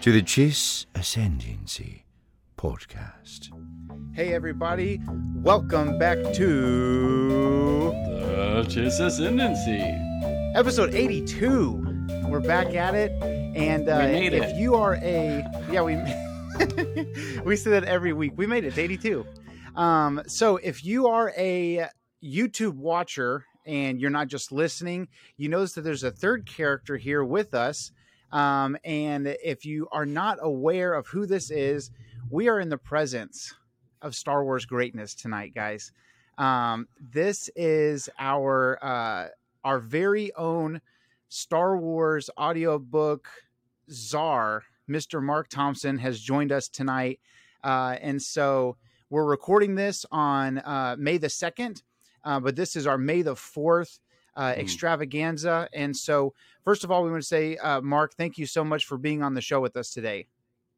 to the Chiss Ascendancy podcast. Hey, everybody, welcome back to The Chiss Ascendancy. episode 82. We're back at it. And uh, We made if it. you are a, yeah, we, we say that every week. We made it to 82. Um, so if you are a YouTube watcher and you're not just listening, you notice that there's a third character here with us. Um, and if you are not aware of who this is, we are in the presence of Star Wars greatness tonight, guys. Um, this is our uh, our very own Star Wars audiobook czar, Mr. Marc Thompson, has joined us tonight. Uh, and so we're recording this on uh, May the 2nd, uh, but this is our May the 4th uh, Hmm. extravaganza. And so, first of all, we want to say, uh, Marc, thank you so much for being on the show with us today.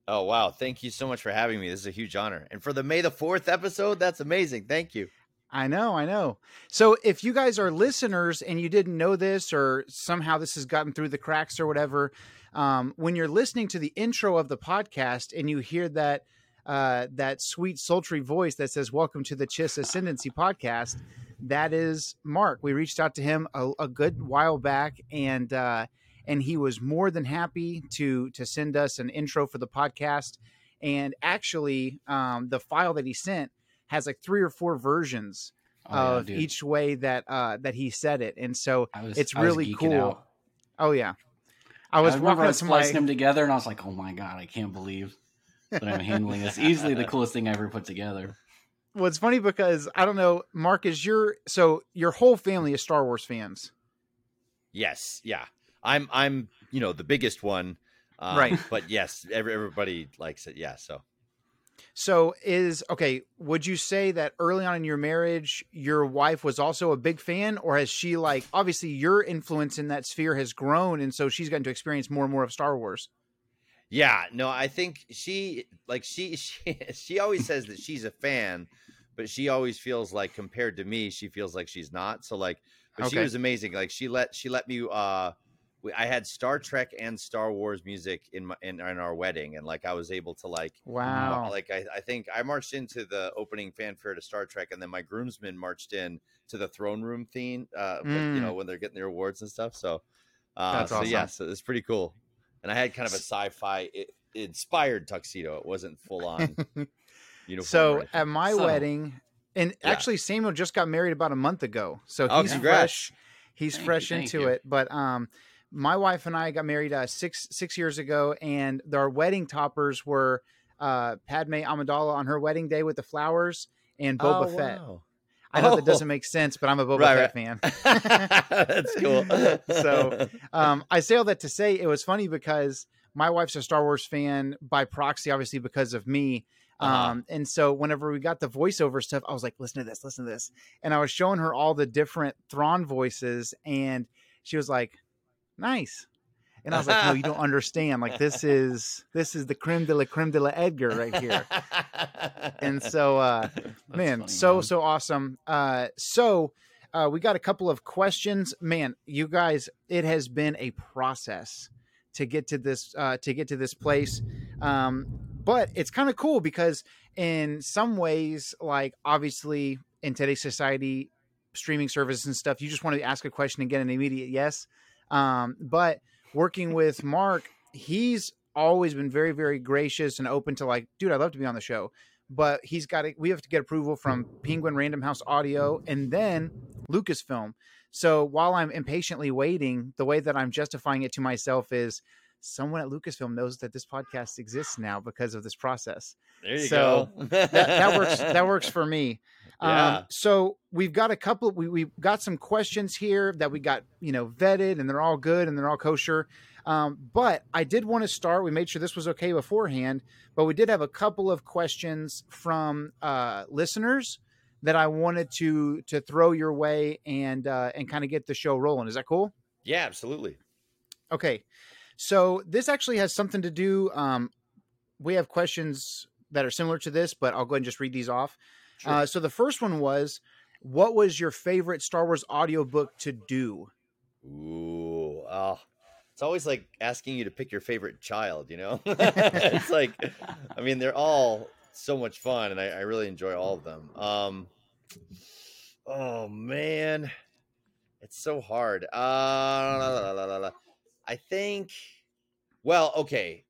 Oh wow! Thank you so much for having me. This is a huge honor, and for the May the Fourth episode, that's amazing. Thank you. I know, I know. So if you guys are listeners and you didn't know this, or somehow this has gotten through the cracks or whatever, um, when you're listening to the intro of the podcast and you hear that uh, that sweet sultry voice that says "Welcome to the Chiss Ascendancy podcast," that is Marc. We reached out to him a, a good while back, and uh, and he was more than happy to to send us an intro for the podcast. And actually, um, the file that he sent has like three or four versions Oh, of dude. each way that uh that he said it and so was, it's really cool out. oh yeah i I was walking remember I was to my splicing them together, and I was like, "Oh my god, I can't believe that I'm handling this." Easily the coolest thing I ever put together. Well it's funny because i don't know marc is your so your whole family is star wars fans Yes, yeah. I'm I'm you know the biggest one, um, Right. But yes, every, everybody likes it. Yeah. So so is okay would you say that early on in your marriage your wife was also a big fan or has she like obviously your influence in that sphere has grown and so she's gotten to experience more and more of star wars yeah, no, I think she like she she she always says that she's a fan, but she always feels like compared to me, she feels like she's not. So like, but she was amazing. Like she let she let me. uh we- I had Star Trek and Star Wars music in my in, in our wedding, and like I was able to like wow like I, I think I marched into the opening fanfare to Star Trek, and then my groomsmen marched in to the throne room theme. Uh, when- you Mm. know when they're getting their awards and stuff. So, uh, That's so awesome. yeah, so it's pretty cool. And I had kind of a sci-fi inspired tuxedo. It wasn't full on uniform. or So at my So- wedding, and Yeah. actually Samuel just got married about a month ago, so Oh, he's congrats. fresh. He's Thank fresh thank into you. it. But um, my wife and I got married uh, six six years ago, and our wedding toppers were uh, Padme Amidala on her wedding day with the flowers and Boba Oh, Fett. wow. I know that Oh. doesn't make sense, but I'm a Boba Right, Fett right. fan. That's cool. So, um, I say all that to say it was funny because my wife's a Star Wars fan by proxy, obviously because of me. Uh-huh. Um, and so whenever we got the voiceover stuff, I was like, listen to this, listen to this. And I was showing her all the different Thrawn voices, and she was like, nice. And I was like, no, you don't understand. Like this is this is the creme de la creme de la Edgar right here. And so uh man funny, so man. so awesome. Uh so uh we got a couple of questions. Man you guys it has been a process to get to this uh to get to this place. Um but it's kind of cool because in some ways like obviously in today's society streaming services and stuff you just want to ask a question and get an immediate yes. Um but working with mark he's always been very very gracious and open to like dude i'd love to be on the show but he's got to, we have to get approval from Penguin Random House Audio and then Lucasfilm. So while I'm impatiently waiting, the way that I'm justifying it to myself is someone at Lucasfilm knows that this podcast exists now because of this process. there you So, go. That, that works. That works for me. Yeah. Um, so we've got a couple. We we've got some questions here that we got you know vetted, and they're all good and they're all kosher. Um, but I did want to start. We made sure this was okay beforehand, but we did have a couple of questions from uh, listeners that I wanted to to throw your way and uh, and kind of get the show rolling. Is that cool? Yeah, absolutely. Okay. So this actually has something to do. Um, we have questions that are similar to this, but I'll go ahead and just read these off. Sure. Uh, so the first one was, what was your favorite Star Wars audiobook to do? Ooh, oh, it's always like asking you to pick your favorite child. You know, it's like, I mean, they're all so much fun, and I, I really enjoy all of them. Um, oh man, it's so hard. Uh, la, la, la. I think. Well, okay.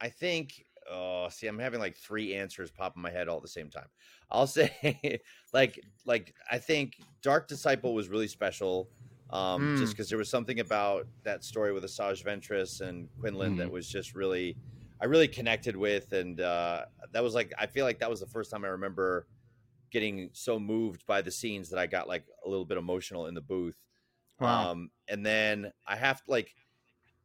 I think. Oh, see, I'm having like three answers pop in my head all at the same time. I'll say, like, like I think Dark Disciple was really special, um, just Mm. because there was something about that story with Asajj Ventress and Quinlan that Mhm. was just really, I really connected with, and uh, that was like, I feel like that was the first time I remember getting so moved by the scenes that I got like a little bit emotional in the booth. Wow. Um, and then I have like,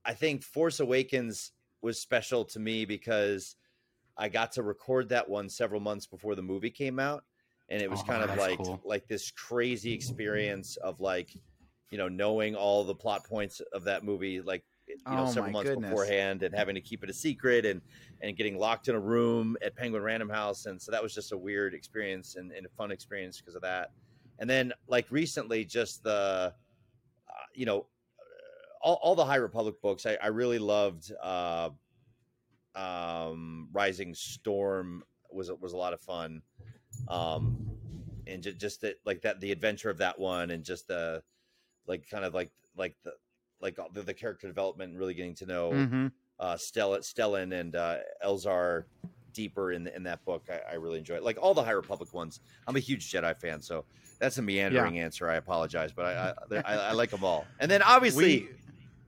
I think Force Awakens was special to me because I got to record that one several months before the movie came out, and it was Oh, kind of like cool. like this crazy experience of like, you know, knowing all the plot points of that movie, like you know, Oh, several months goodness. beforehand, and having to keep it a secret, and and getting locked in a room at Penguin Random House, and so that was just a weird experience and, and a fun experience because of that. And then like recently, just the, uh, you know, all, all the High Republic books, I, I really loved. Uh, um, Rising Storm was was a lot of fun, um, and just, just that like that the adventure of that one, and just the like kind of like like the like the, the character development, and really getting to know hmm uh, Stella, Stellan and uh, Elzar deeper in in that book. I, I really enjoy it. Like all the High Republic ones. I'm a huge Jedi fan, so that's a meandering answer. I apologize, but I I, I, I like them all. And then obviously We,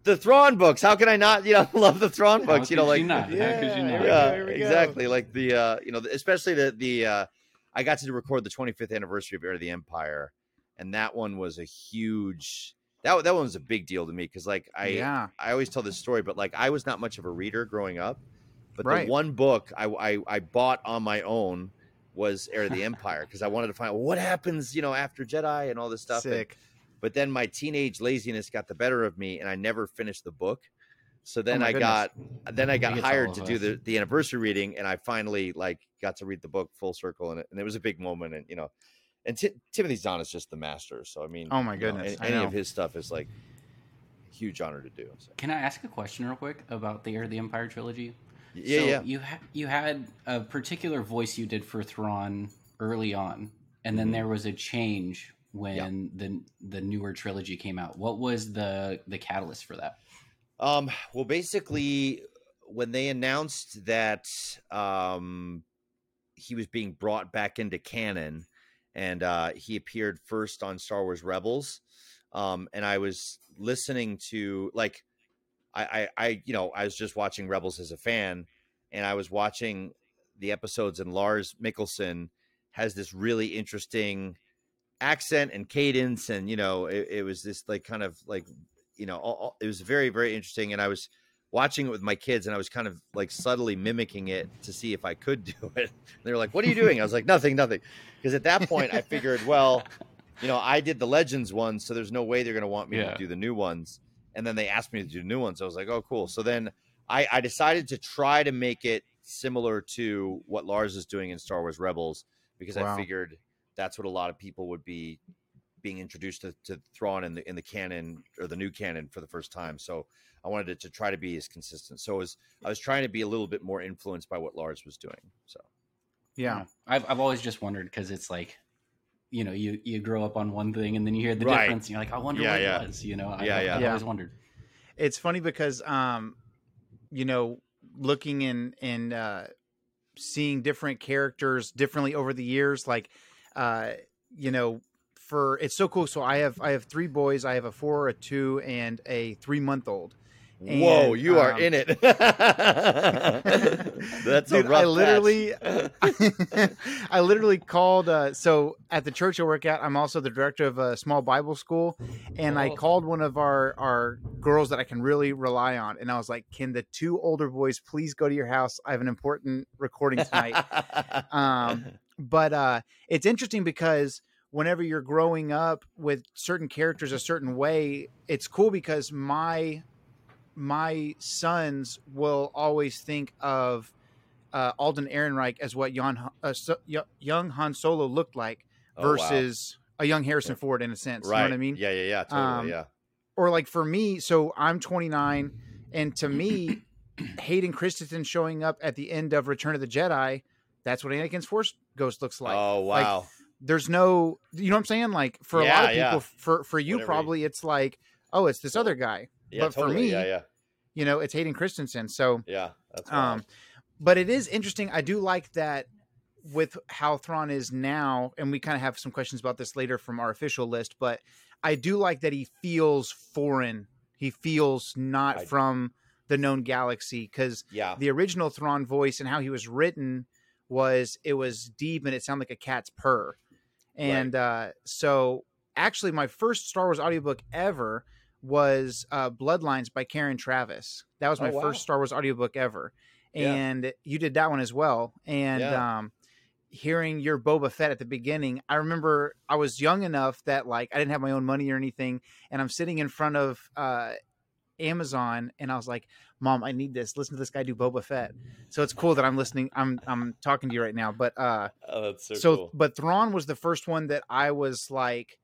the Thrawn books. How can I not you know love the Thrawn books? You know, like you not? How you Yeah, not? here we yeah, go, here we go. exactly. Like the uh, you know, especially the the uh, I got to record the 25th anniversary of Heir to the Empire, and that one was a huge. That that one was a big deal to me because like I yeah. I always tell this story, but like I was not much of a reader growing up. But Right. the one book I, I I bought on my own was Heir to the Empire because I wanted to find out what happens, you know, after Jedi and all this stuff. And- but then my teenage laziness got the better of me, and I never finished the book. So then Oh I goodness. got then I got hired of to do the, the anniversary reading, and I finally like got to read the book full circle, and it, and it was a big moment. And you know, and Ti- Timothy Zahn is just the master. So I mean, Oh my you know, goodness, any, any of his stuff is like huge honor to do. So. Can I ask a question real quick about the Heir of the Empire trilogy? Yeah, so yeah. You ha- you had a particular voice you did for Thrawn early on, and then Mhm. there was a change when the the newer trilogy came out. What was the the catalyst for that? Um, well, basically, when they announced that um, he was being brought back into canon, and uh, he appeared first on Star Wars Rebels, um, and I was listening to like, I, I, I, you know, I was just watching Rebels as a fan, and I was watching the episodes, and Lars Mikkelsen has this really interesting accent and cadence, and you know, it, it was this like kind of like you know, all- it was very, very interesting. And I was watching it with my kids, and I was kind of like subtly mimicking it to see if I could do it. they were like, "What are you doing?" I was like, "Nothing, nothing," because at that point I figured, well, you know, I did the Legends ones, so there's no way they're going to want me Yeah. to do the new ones. And then they asked me to do new ones. I was like, "Oh, cool." So then I, I decided to try to make it similar to what Lars is doing in Star Wars Rebels because Wow. I figured that's what a lot of people would be being introduced to, to Thrawn in the in the canon or the new canon for the first time. So I wanted it to try to be as consistent. So it was, I was trying to be a little bit more influenced by what Lars was doing. So Yeah. I've I've always just wondered because it's like, you know, you you grow up on one thing and then you hear the Right. difference, and you're like, I wonder Yeah, what yeah. it was. You know, I, Yeah, I've, yeah. I've Yeah. always wondered. It's funny because um, you know, looking in in uh seeing different characters differently over the years, like uh, you know, for it's so cool. So I have I have three boys. I have a four, a two, and a three month old. Whoa, And, you are um, in it. that's a Dude, rough I literally. I literally called. Uh, so at the church I work at, I'm also the director of a small Bible school, and I Oh. called one of our our girls that I can really rely on, and I was like, "Can the two older boys please go to your house? I have an important recording tonight." um, but uh, it's interesting because whenever you're growing up with certain characters a certain way, it's cool because my my sons will always think of uh, Alden Ehrenreich as what young, uh, so, young Han Solo looked like Oh, wow. versus a young Harrison Yeah. Ford in a sense. right. You know what I mean? Yeah, yeah, yeah, totally. Um, yeah. or like for me, so I'm 29, and to me, Hayden Christensen showing up at the end of Return of the Jedi, that's what Anakin's Force Ghost looks like. oh Like, wow. there's no, you know what I'm saying? Like for a lot of people, yeah. for for you Whatever. probably it's like, oh, it's this other guy. Yeah, but for totally. me, yeah, yeah, You know, it's Hayden Christensen. So yeah. That's um, but it is interesting. I do like that with how Thrawn is now, and we kind of have some questions about this later from our official list. But I do like that he feels foreign. He feels not I- from the known galaxy because yeah. the original Thrawn voice and how he was written was it was deep and it sounded like a cat's purr. And uh, so, actually, my first Star Wars audiobook ever was uh, Bloodlines by Karen Traviss. That was Oh, my wow. first Star Wars audiobook ever. Yeah. And you did that one as well. And Yeah. um, hearing your Boba Fett at the beginning, I remember I was young enough that like I didn't have my own money or anything, and I'm sitting in front of uh, Amazon, and I was like, "Mom, I need this. Listen to this guy do Boba Fett." So it's cool that I'm listening. I'm I'm talking to you right now, but uh, Oh, that's so, so cool. but Thrawn was the first one that I was like,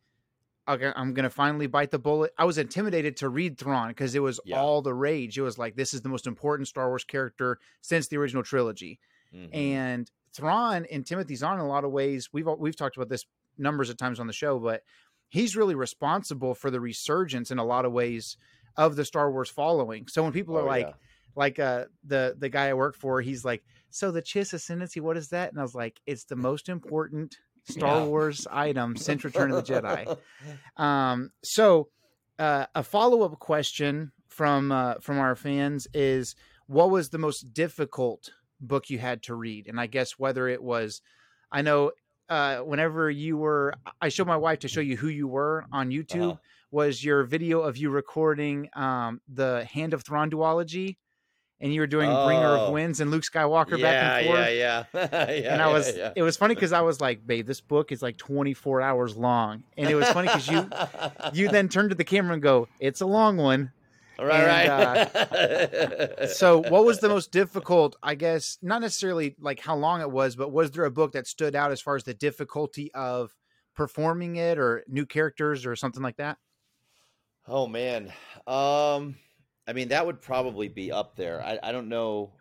I'm gonna finally bite the bullet. I was intimidated to read Thrawn because it was Yeah. all the rage. It was like this is the most important Star Wars character since the original trilogy, Mhm. and Thrawn and Timothy Zahn in a lot of ways. We've we've talked about this numbers of times on the show, but he's really responsible for the resurgence in a lot of ways of the Star Wars following. So when people are Oh, like, yeah. like uh the the guy I work for, he's like, so the Chiss Ascendancy, what is that? And I was like, it's the most important Star Yeah. Wars item since Return of the Jedi. Um, so uh, a follow up question from uh, from our fans is, what was the most difficult book you had to read? And I guess whether it was, I know. Uh, whenever you were, I showed my wife to show you who you were on YouTube. Uh-huh. Was your video of you recording um, the Hand of Thrawn duology, and you were doing Bringer of Oh. Winds and Luke Skywalker yeah, back and forth? yeah, yeah, yeah. and I was, yeah. it was funny because I was like, babe, this book is like 24 hours long. And it was funny because you, you then turned to the camera and go, it's a long one. right, and, right. So what was the most difficult, I guess, not necessarily like how long it was, but was there a book that stood out as far as the difficulty of performing it or new characters or something like that? Oh man. Um I mean that would probably be up there. I, I don't know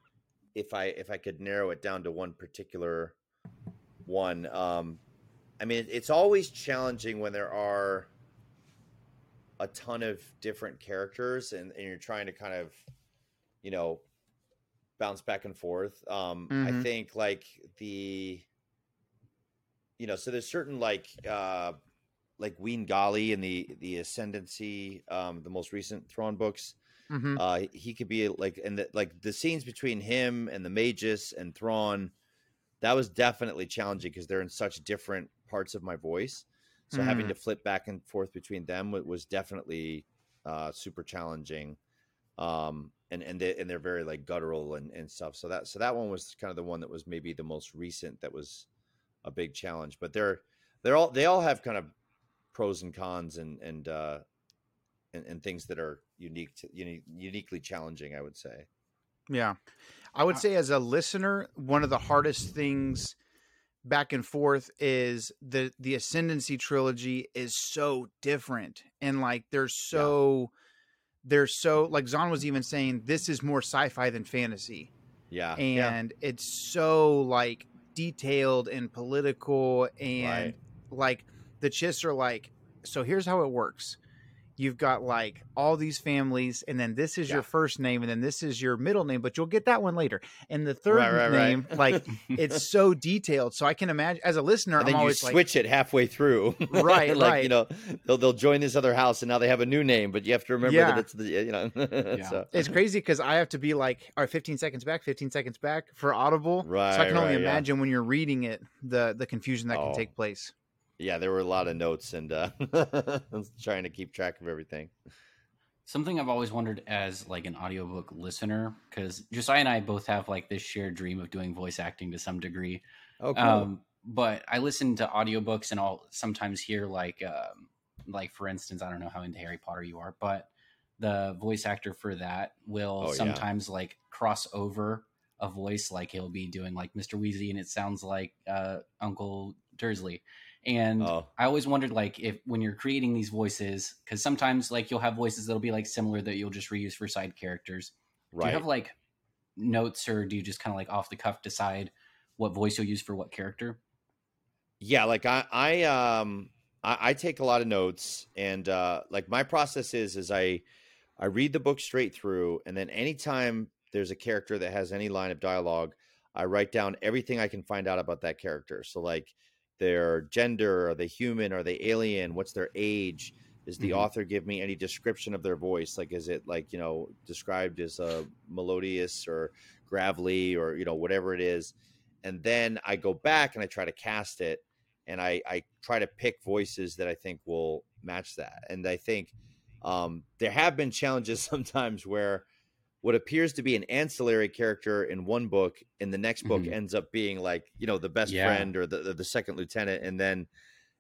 if I if I could narrow it down to one particular one. Um I mean it's always challenging when there are a ton of different characters and, and you're trying to kind of you know bounce back and forth. Um I Mhm. think like the you know, so there's certain like uh like Ween Gali in the the Ascendancy, um, the most recent Thrawn books. Hmm Uh, he could be like, and the, like the scenes between him and the Magys and Thrawn, that was definitely challenging because they're in such different parts of my voice. So having Mm. to flip back and forth between them wa- was definitely uh, super challenging. Um, and and they and they're very like guttural and, and stuff. So that so that one was kind of the one that was maybe the most recent that was a big challenge. But they're they're all they all have kind of pros and cons and and uh, and, and things that are unique to uni- uniquely challenging. I would say. Yeah. I would Uh, say as a listener, one of the hardest things back and forth is the the ascendancy trilogy is so different and like they're so they're so like Zahn was even saying this is more sci-fi than fantasy Yeah. yeah. and it's so like detailed and political and Right. like the chiss are like so here's how it works you've got like all these families and then this is Yeah. your first name and then this is your middle name but you'll get that one later and the third Right, right, right. name like it's so detailed so i can imagine as a listener and i'm then you always like switch it halfway through. Right, like right. you know, they'll they'll join this other house and now they have a new name, but you have to remember Yeah. that it's the you know. so, it's crazy because i have to be like all right 15 seconds back 15 seconds back for audible Right. so i Right, can only right, yeah. imagine when you're reading it the the confusion that can Oh. take place yeah, there were a lot of notes and uh trying to keep track of everything. Something I've always wondered as like an audiobook listener, because Josiah and I both have like this shared dream of doing voice acting to some degree. Oh, Um, but I listen to audiobooks and I'll sometimes hear like um, like for instance, I don't know how into Harry Potter you are, but the voice actor for that will Oh, yeah. sometimes like cross over a voice, like he'll be doing like Mr. Weasley and it sounds like uh, Uncle Dursley. And Oh. I always wondered, like, if when you're creating these voices, because sometimes, like, you'll have voices that'll be like similar that you'll just reuse for side characters. Do you have like notes, or do you just kind of like off the cuff decide what voice you'll use for what character? Yeah, like I, I, um, I, I take a lot of notes, and uh, like my process is, is I, I read the book straight through, and then anytime there's a character that has any line of dialogue, I write down everything I can find out about that character. So like their gender, are they human, are they alien, what's their age? Does the Mhm. author give me any description of their voice? Like, is it like you know described as a melodious or gravelly or you know whatever it is? And then I go back and I try to cast it, and I I try to pick voices that I think will match that. And I think um, there have been challenges sometimes where what appears to be an ancillary character in one book in the next book Mhm. ends up being like you know the best Yeah. friend or the, the the second lieutenant and then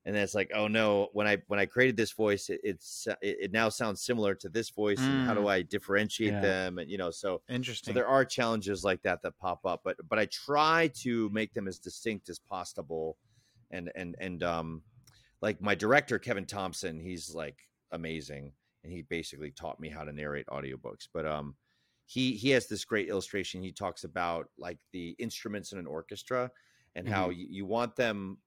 and then it's like oh no when i when i created this voice it, it's it, it now sounds similar to this voice and how do i differentiate Yeah. them and you know so so Interesting. there are challenges like that that pop up but but i try to make them as distinct as possible and and and um like my director kevin thompson he's like amazing and he basically taught me how to narrate audiobooks but um he he has this great illustration he talks about like the instruments in an orchestra and how you, you want them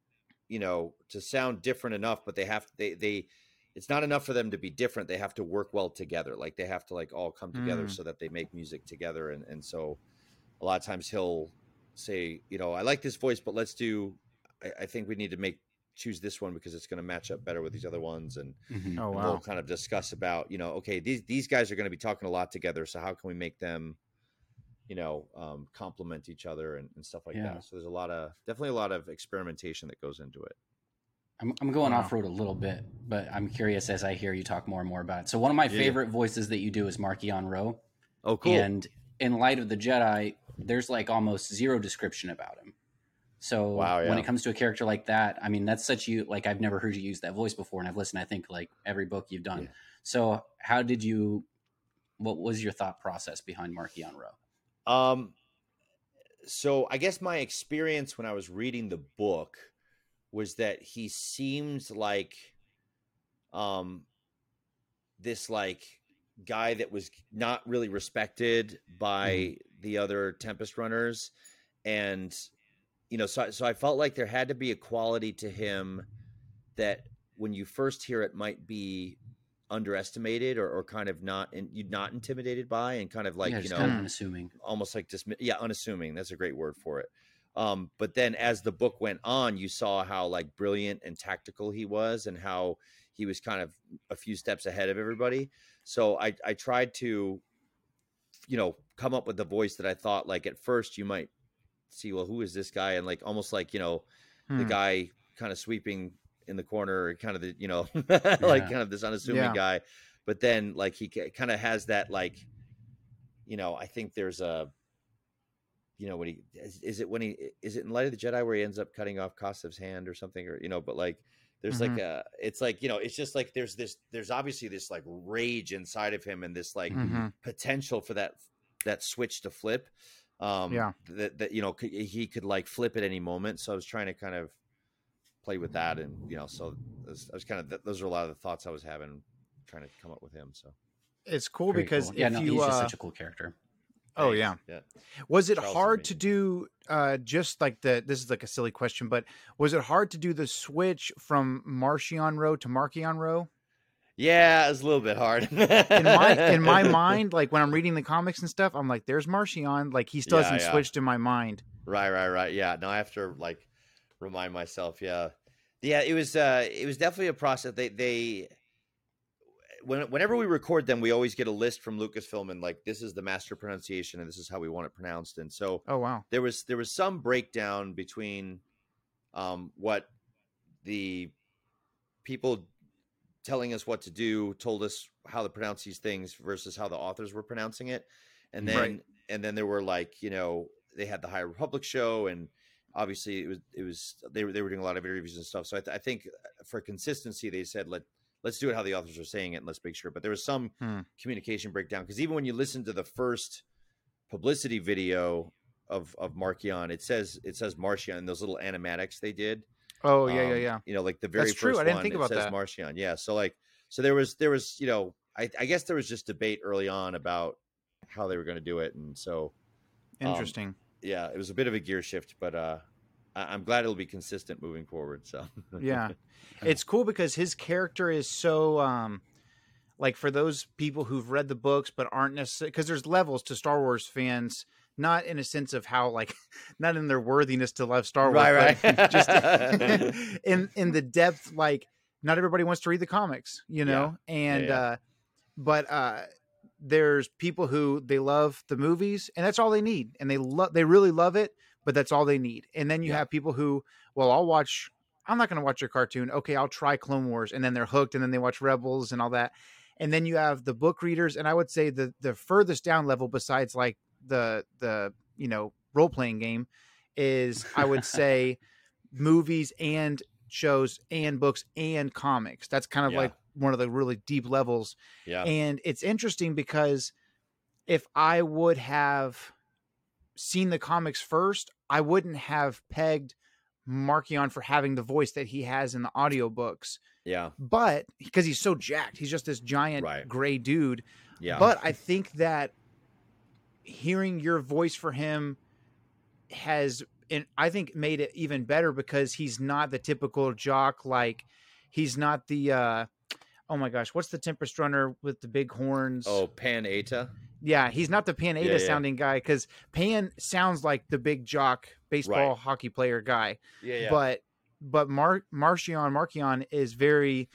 you know to sound different enough but they have they they it's not enough for them to be different they have to work well together like they have to like all come together Mm. so that they make music together and and so a lot of times he'll say you know i like this voice but let's do i, I think we need to make choose this one because it's going to match up better with these other ones and Mhm. oh and wow. we'll kind of discuss about you know okay these these guys are going to be talking a lot together so how can we make them you know um, complement each other and, and stuff like Yeah. that so there's a lot of definitely a lot of experimentation that goes into it I'm, I'm going Wow. off road a little bit, but I'm curious as I hear you talk more and more about it. So one of my Yeah. favorite voices that you do is Marchion Ro, oh cool and in light of the Jedi, there's like almost zero description about him. So Wow, when it comes to a character like that, I mean, that's such you like I've never heard you use that voice before, and I've listened. I think like every book you've done. Yeah. So how did you? What was your thought process behind Marchion Ro? Um, so I guess my experience when I was reading the book was that he seemed like, um, this like guy that was not really respected by the other Tempest runners, and you know, so I- so I felt like there had to be a quality to him that when you first hear it might be underestimated or, or kind of not and you not intimidated by and kind of like yeah, you know kind of unassuming. almost like dismi- yeah unassuming. That's a great word for it. Um but then as the book went on you saw how like brilliant and tactical he was and how he was kind of a few steps ahead of everybody. So i i tried to you know come up with the voice that i thought like at first you might see well who is this guy and like almost like you know the Hmm. guy kind of sweeping in the corner kind of the you know like kind of this unassuming Yeah. guy but then like he kind of has that like you know i think there's a you know when he is, is it when he is it in light of the jedi where he ends up cutting off Kassav's hand or something or you know but like there's like a it's like you know it's just like there's this there's obviously this like rage inside of him and this like Mhm. potential for that that switch to flip um Yeah. that that you know he could like flip at any moment so i was trying to kind of play with that and you know so I was, I was kind of those are a lot of the thoughts i was having trying to come up with him so It's cool Very because cool. if yeah, no, you he's just uh, such a cool character. oh yeah yeah Was it Charles hard to do uh just like the this is like a silly question, but was it hard to do the switch from Marcion Ro to Markion Ro? Yeah it was a little bit hard In my in my mind, like when I'm reading the comics and stuff, I'm like, there's Marcion. Like he still Yeah, hasn't yeah. switched in my mind. Right, right, right. Yeah. Now I have to like remind myself. Yeah, yeah. It was uh, it was definitely a process. They they when whenever we record them, we always get a list from Lucasfilm and like this is the master pronunciation and this is how we want it pronounced. And so Oh wow. there was there was some breakdown between um, what the people telling us what to do told us how to pronounce these things versus how the authors were pronouncing it and then Right. and then there were like you know they had the high republic show and obviously it was it was they were they were doing a lot of interviews and stuff so i, th- I think uh, for consistency they said let let's do it how the authors are saying it and let's make sure but there was some Hmm. communication breakdown because even when you listen to the first publicity video of of Markion, it says it says Martian and those little animatics they did. Oh yeah, yeah, Um, yeah. You know, like the very That's true, first I didn't one think about says that. Marcion. Yeah. So like, so there was there was you know, I, I guess there was just debate early on about how they were going to do it, and so um, Interesting. yeah, it was a bit of a gear shift, but uh, I, I'm glad it'll be consistent moving forward. So yeah it's cool because his character is so um like for those people who've read the books but aren't necessarily because there's levels to star wars fans not in a sense of how like not in their worthiness to love star wars Right, right. just in in the depth like not everybody wants to read the comics you know and yeah. uh but uh there's people who they love the movies and that's all they need and they love they really love it but that's all they need and then you Yeah. have people who well i'll watch i'm not going to watch your cartoon okay i'll try clone wars and then they're hooked and then they watch rebels and all that and then you have the book readers and i would say the the furthest down level besides like the the you know role playing game is i would say movies and shows and books and comics that's kind of Yeah. like one of the really deep levels yeah, and it's interesting because if I would have seen the comics first, I wouldn't have pegged Marchion for having the voice that he has in the audiobooks. yeah, But because he's so jacked, he's just this giant Right. gray dude. yeah. But I think that hearing your voice for him has and I think made it even better because he's not the typical jock like he's not the uh oh my gosh, what's the Tempest runner with the big horns? oh, Pan Eyta. yeah, he's not the Pan Eyta Yeah, yeah. sounding guy because Pan sounds like the big jock baseball Right. hockey player guy Yeah, yeah. but but Mar- Marcion Markion is very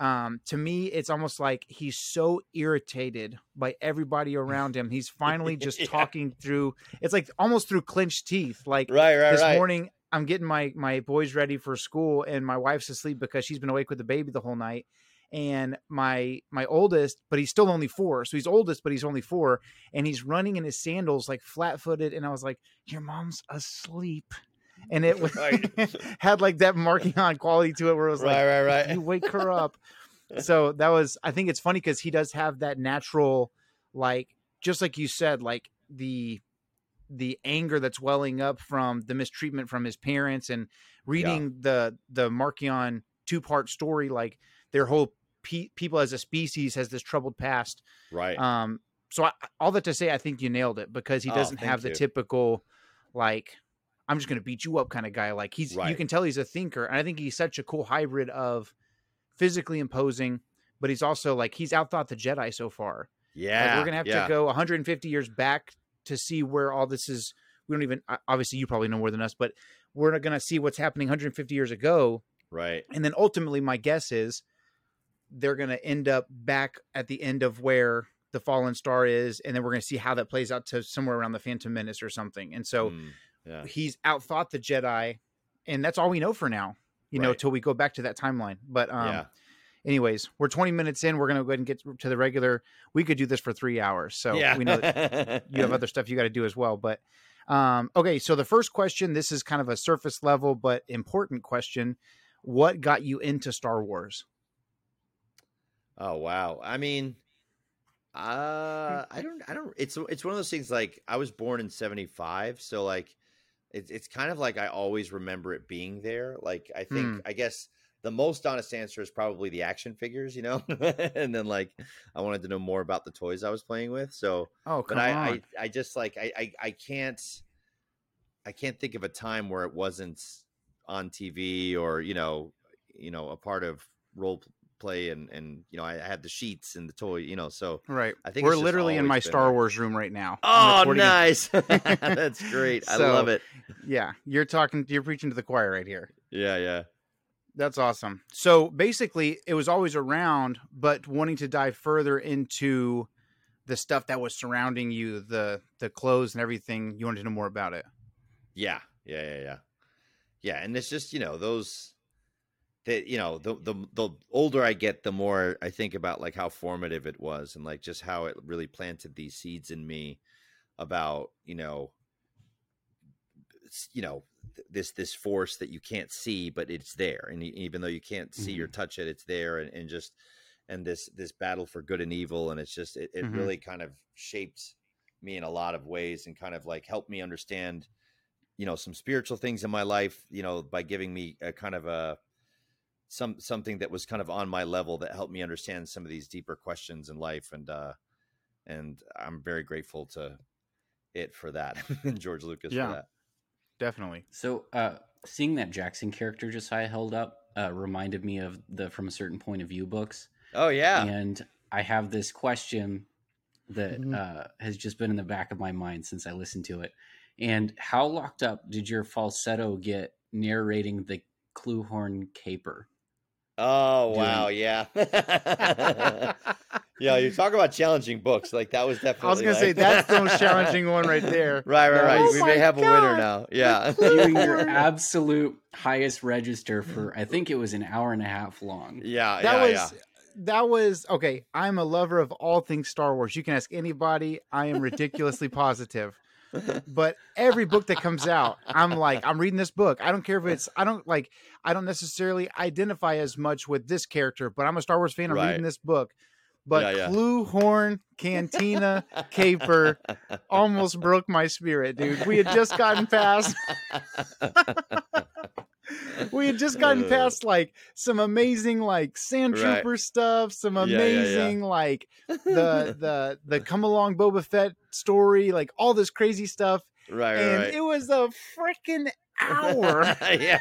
um to me it's almost like he's so irritated by everybody around him he's finally just Yeah. talking through it's like almost through clenched teeth like right, right, this right. morning i'm getting my my boys ready for school and my wife's asleep because she's been awake with the baby the whole night and my my oldest but he's still only four so he's oldest but he's only four and he's running in his sandals like flat-footed and i was like your mom's asleep and it was Right. had like that marking on quality to it where it was like right, right, you right. wake her up so that was i think it's funny because he does have that natural like just like you said like the the anger that's welling up from the mistreatment from his parents and reading the the markion two part story like their whole pe- people as a species has this troubled past Right. um so I, all that to say i think you nailed it because he Oh, doesn't thank have the you. typical like i'm just going to beat you up kind of guy like he's you can tell he's a thinker and i think he's such a cool hybrid of physically imposing but he's also like he's outthought the jedi so far yeah. like we're gonna have yeah. to go 150 years back to see where all this is we don't even obviously you probably know more than us but we're not gonna see what's happening 150 years ago Right. and then ultimately my guess is they're going to end up back at the end of where the fallen star is and then we're going to see how that plays out to somewhere around the phantom menace or something and so Mm, yeah. he's outthought the jedi and that's all we know for now you know Right. till we go back to that timeline but um yeah. anyways we're 20 minutes in we're going to go ahead and get to the regular we could do this for three hours so yeah. we know you have other stuff you got to do as well but um okay so the first question this is kind of a surface level but important question what got you into star wars Oh wow. I mean, uh, I don't, I don't. It's it's one of those things. Like I was born in '75, so like, it's it's kind of like I always remember it being there. Like I think, Hmm. I guess the most honest answer is probably the action figures, you know. and then like, I wanted to know more about the toys I was playing with. So, oh but I, on I, I just like I, I, I can't, I can't think of a time where it wasn't on TV or you know, you know, a part of role play and and you know, I had the sheets and the toy, you know, so right I think we're literally in my star there. wars room right now Oh, nice! That's great. I love it. yeah you're talking you're preaching to the choir right here Yeah, yeah, That's awesome. So basically, it was always around, but wanting to dive further into the stuff that was surrounding you, the the clothes and everything. You wanted to know more about it. yeah, yeah, yeah, yeah, yeah. And it's just you know those that you know the the the older I get, the more I think about like how formative it was and like just how it really planted these seeds in me about you know you know this this force that you can't see but it's there. And even though you can't see or touch it it's there and, and just and this this battle for good and evil. And it's just it, it Mhm. really kind of shaped me in a lot of ways and kind of like helped me understand you know some spiritual things in my life you know by giving me a kind of a some something that was kind of on my level that helped me understand some of these deeper questions in life and uh and i'm very grateful to it for that and george lucas Yeah. for that Definitely. So, uh, seeing that Jackson character Josiah held up uh, reminded me of the From a Certain Point of View books. oh yeah And I have this question that Mhm. uh, has just been in the back of my mind since I listened to it. And how locked up did your falsetto get narrating the Kloo Horn caper? Oh Dude. wow yeah yeah you talk about challenging books like that was definitely I was gonna say that's the most challenging one right there. right right right Oh we may have a winner now yeah Doing your absolute highest register for, I think it was an hour and a half long. yeah That yeah was yeah that was okay. I'm a lover of all things Star Wars. You can ask anybody. I am ridiculously positive. But every book that comes out, I'm like, I'm reading this book. I don't care if it's I don't like I don't necessarily identify as much with this character, but I'm a Star Wars fan. I'm Right. reading this book. But Yeah, yeah. Kloo Horn Cantina Caper almost broke my spirit, dude. We had just gotten past we had just gotten Uh. past like some amazing like sand Right. stuff, some Yeah, yeah, yeah. amazing like the the the come along Boba Fett story, like all this crazy stuff, right right and right it was a freaking hour. yeah.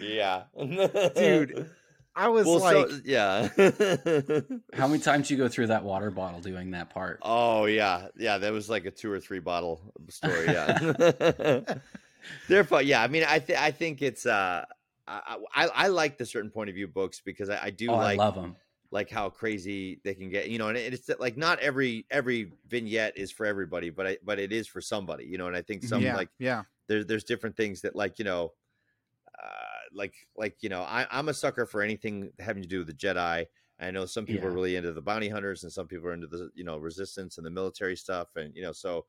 yeah. Dude, I was Well, like, so, yeah. How many times you go through that water bottle doing that part? oh, yeah. Yeah. That was like a two or three bottle story. Yeah. They're fun. Yeah. I mean, I, th- I think it's, uh, I, I, I like the certain point of view books because I, I do oh, like I love them. like how crazy they can get, you know, and it's like not every every vignette is for everybody, but I but it is for somebody, you know, and I think some yeah, like yeah, there's there's different things that like you know uh like like you know I, i'm a sucker for anything having to do with the jedi i know some people are really into the bounty hunters and some people are into the you know resistance and the military stuff and you know so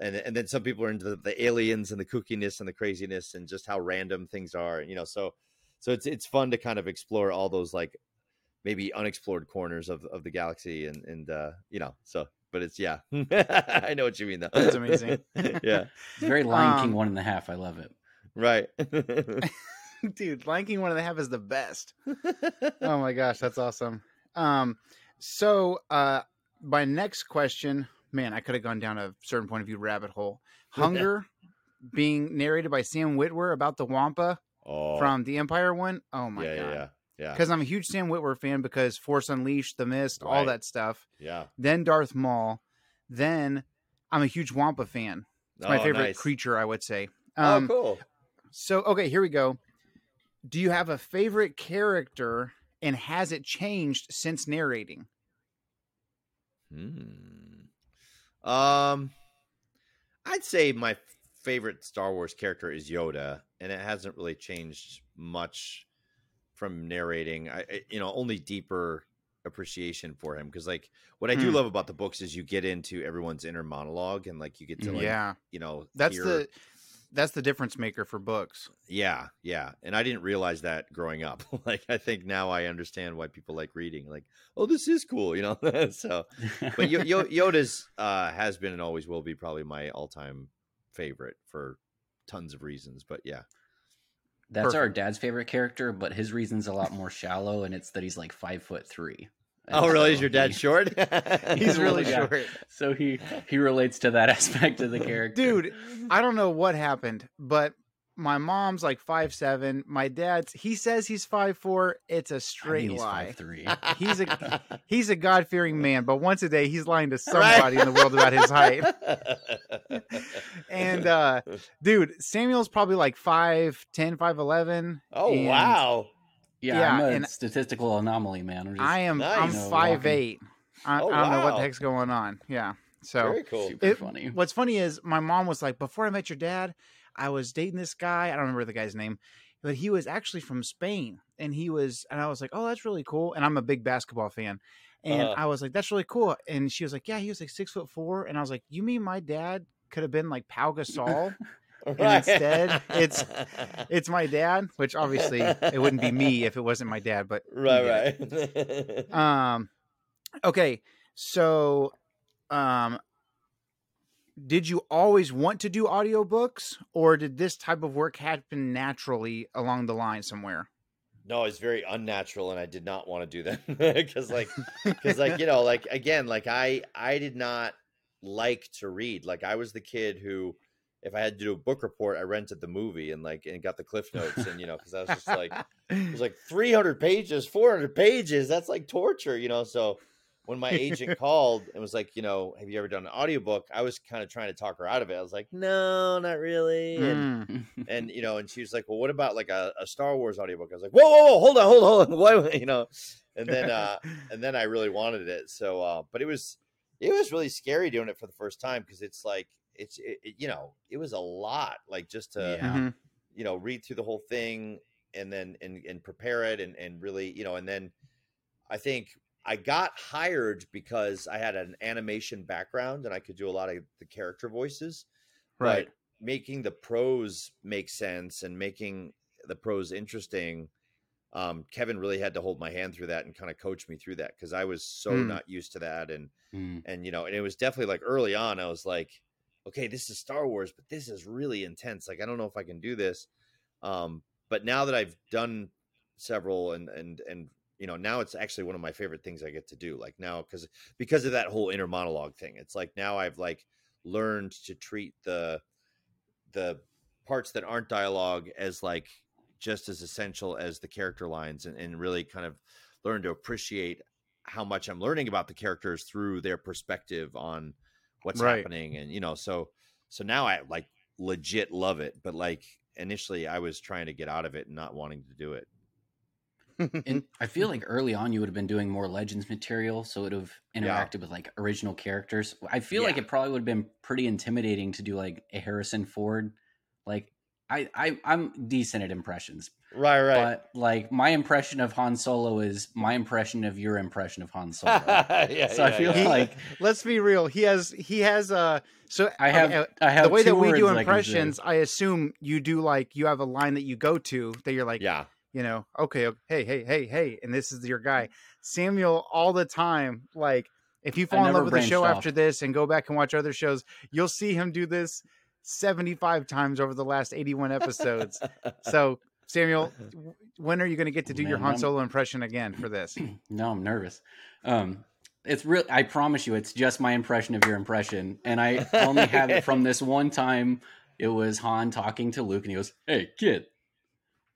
and and then some people are into the, the aliens and the kookiness and the craziness and just how random things are you know so so it's it's fun to kind of explore all those like maybe unexplored corners of of the galaxy and and uh you know so but it's yeah i know what you mean though That's amazing. yeah It's very Lion King Um, one and a half. I love it. right dude. Lion King one and a half is the best. oh my gosh, that's awesome. Um, so uh, my next question, man, I could have gone down a certain point of view rabbit hole. Hunger, being narrated by Sam Witwer about the Wampa oh from the Empire one. Oh my yeah, yeah god, yeah yeah because I'm a huge Sam Witwer fan because Force Unleashed, The Mist, all that stuff. yeah Then Darth Maul. Then I'm a huge Wampa fan. It's my Oh, favorite nice. creature, I would say. oh Um, cool so okay, here we go. Do you have a favorite character and has it changed since narrating? Hmm. Um, I'd say my favorite Star Wars character is Yoda, and it hasn't really changed much from narrating. I, you know, only deeper appreciation for him because, like, what I do Hmm. love about the books is you get into everyone's inner monologue, and like you get to, like, yeah, you know, that's hear- the that's the difference maker for books. Yeah, yeah. And I didn't realize that growing up. like I think now I understand why people like reading. Like, oh, this is cool, you know. so, but Yo- Yo- Yoda's uh, has been and always will be probably my all-time favorite for tons of reasons. But yeah, That's our dad's favorite character, but his reason's a lot more shallow, and it's that he's like five foot three. And oh, really? so Is your dad he- short? He's really Yeah. short. So he he relates to that aspect of the character, Dude, I don't know what happened, but my mom's like five seven. My dad's he says he's five four. It's a I mean, straight he's lie. five three. He's a he's a God fearing man, but once a day he's lying to somebody in the world about his height. And uh dude, Samuel's probably like 5'10, 5'11. oh and wow! Yeah, Yeah, I'm a and- statistical anomaly, man. I'm just I am Nice. I'm You know, five walking- eight. I, Oh, I don't know what the heck's going on. Yeah. So Very cool. super It- funny. what's funny is my mom was like, before I met your dad, I was dating this guy. I don't remember the guy's name, but he was actually from Spain. And he was, and I was like, oh, that's really cool. And I'm a big basketball fan. And Uh-huh. I was like, that's really cool. And she was like, yeah, he was like six foot four. And I was like, you mean my dad could have been like Pau Gasol? instead, it's- it's my dad, which obviously it wouldn't be me if it wasn't my dad, but right, right. Um, okay, so, um, did you always want to do audiobooks or did this type of work happen naturally along the line somewhere? No, it's very unnatural, and I did not want to do that because, like, because, like, you know, like again, like I, I did not like to read. Like, I was the kid who, if I had to do a book report, I rented the movie and like and got the cliff notes, and you know, because I was just like, it was like three hundred pages, four hundred pages. That's like torture, you know. So when my agent called and was like, you know, have you ever done an audiobook? I was kind of trying to talk her out of it. I was like, no, not really. And Mm. and you know, and she was like, "Well, what about like a, a Star Wars audiobook?" I was like, "Whoa, whoa, whoa, hold on, hold on, hold on, Why, you know?" And then, uh, and then I really wanted it. So, uh, but it was, it was really scary doing it for the first time because it's like, it's, it, it- you know, it was a lot, like just to, Yeah. Mhm. you know, read through the whole thing and then and and prepare it and and really, you know, and then I think I got hired because I had an animation background and I could do a lot of the character voices Right. but making the prose make sense and making the prose interesting um, kevin really had to hold my hand through that and kind of coach me through that because i was so Mm. not used to that and Mm. and you know and it was definitely like early on i was like okay this is star wars but this is really intense like i don't know if i can do this um, but now that i've done several and and and you know now it's actually one of my favorite things i get to do like now because because of that whole inner monologue thing it's like now i've like learned to treat the the parts that aren't dialogue as like just as essential as the character lines and, and really kind of learn to appreciate how much i'm learning about the characters through their perspective on what's Right. happening and you know so so now i like legit love it but like initially i was trying to get out of it and not wanting to do it And I feel like early on you would have been doing more legends material, so it would have Yeah. interacted with like original characters. I feel like it probably would have been pretty intimidating to do like a Harrison Ford. Like I, I I'm decent at impressions, right right but like my impression of Han Solo is my impression of your impression of Han Solo. yeah, so I feel yeah. like Let's be real. He has he has uh so I have okay, uh, I have the way that we do words I impressions, I assume you do like you have a line that you go to that you're like, yeah you know, okay, okay, hey, hey, hey, hey, and this is your guy. Samuel all the time, like if you fall in love with the show branched after this and go back and watch other shows, you'll see him do this 75 times over the last 81 episodes. so, Samuel, when are you going to get to do your Man, Han I'm- Solo impression again for this? No, I'm nervous. Um, it's real. I promise you, it's just my impression of your impression, and I only have it from this one time. It was Han talking to Luke, and he goes, "Hey, kid,"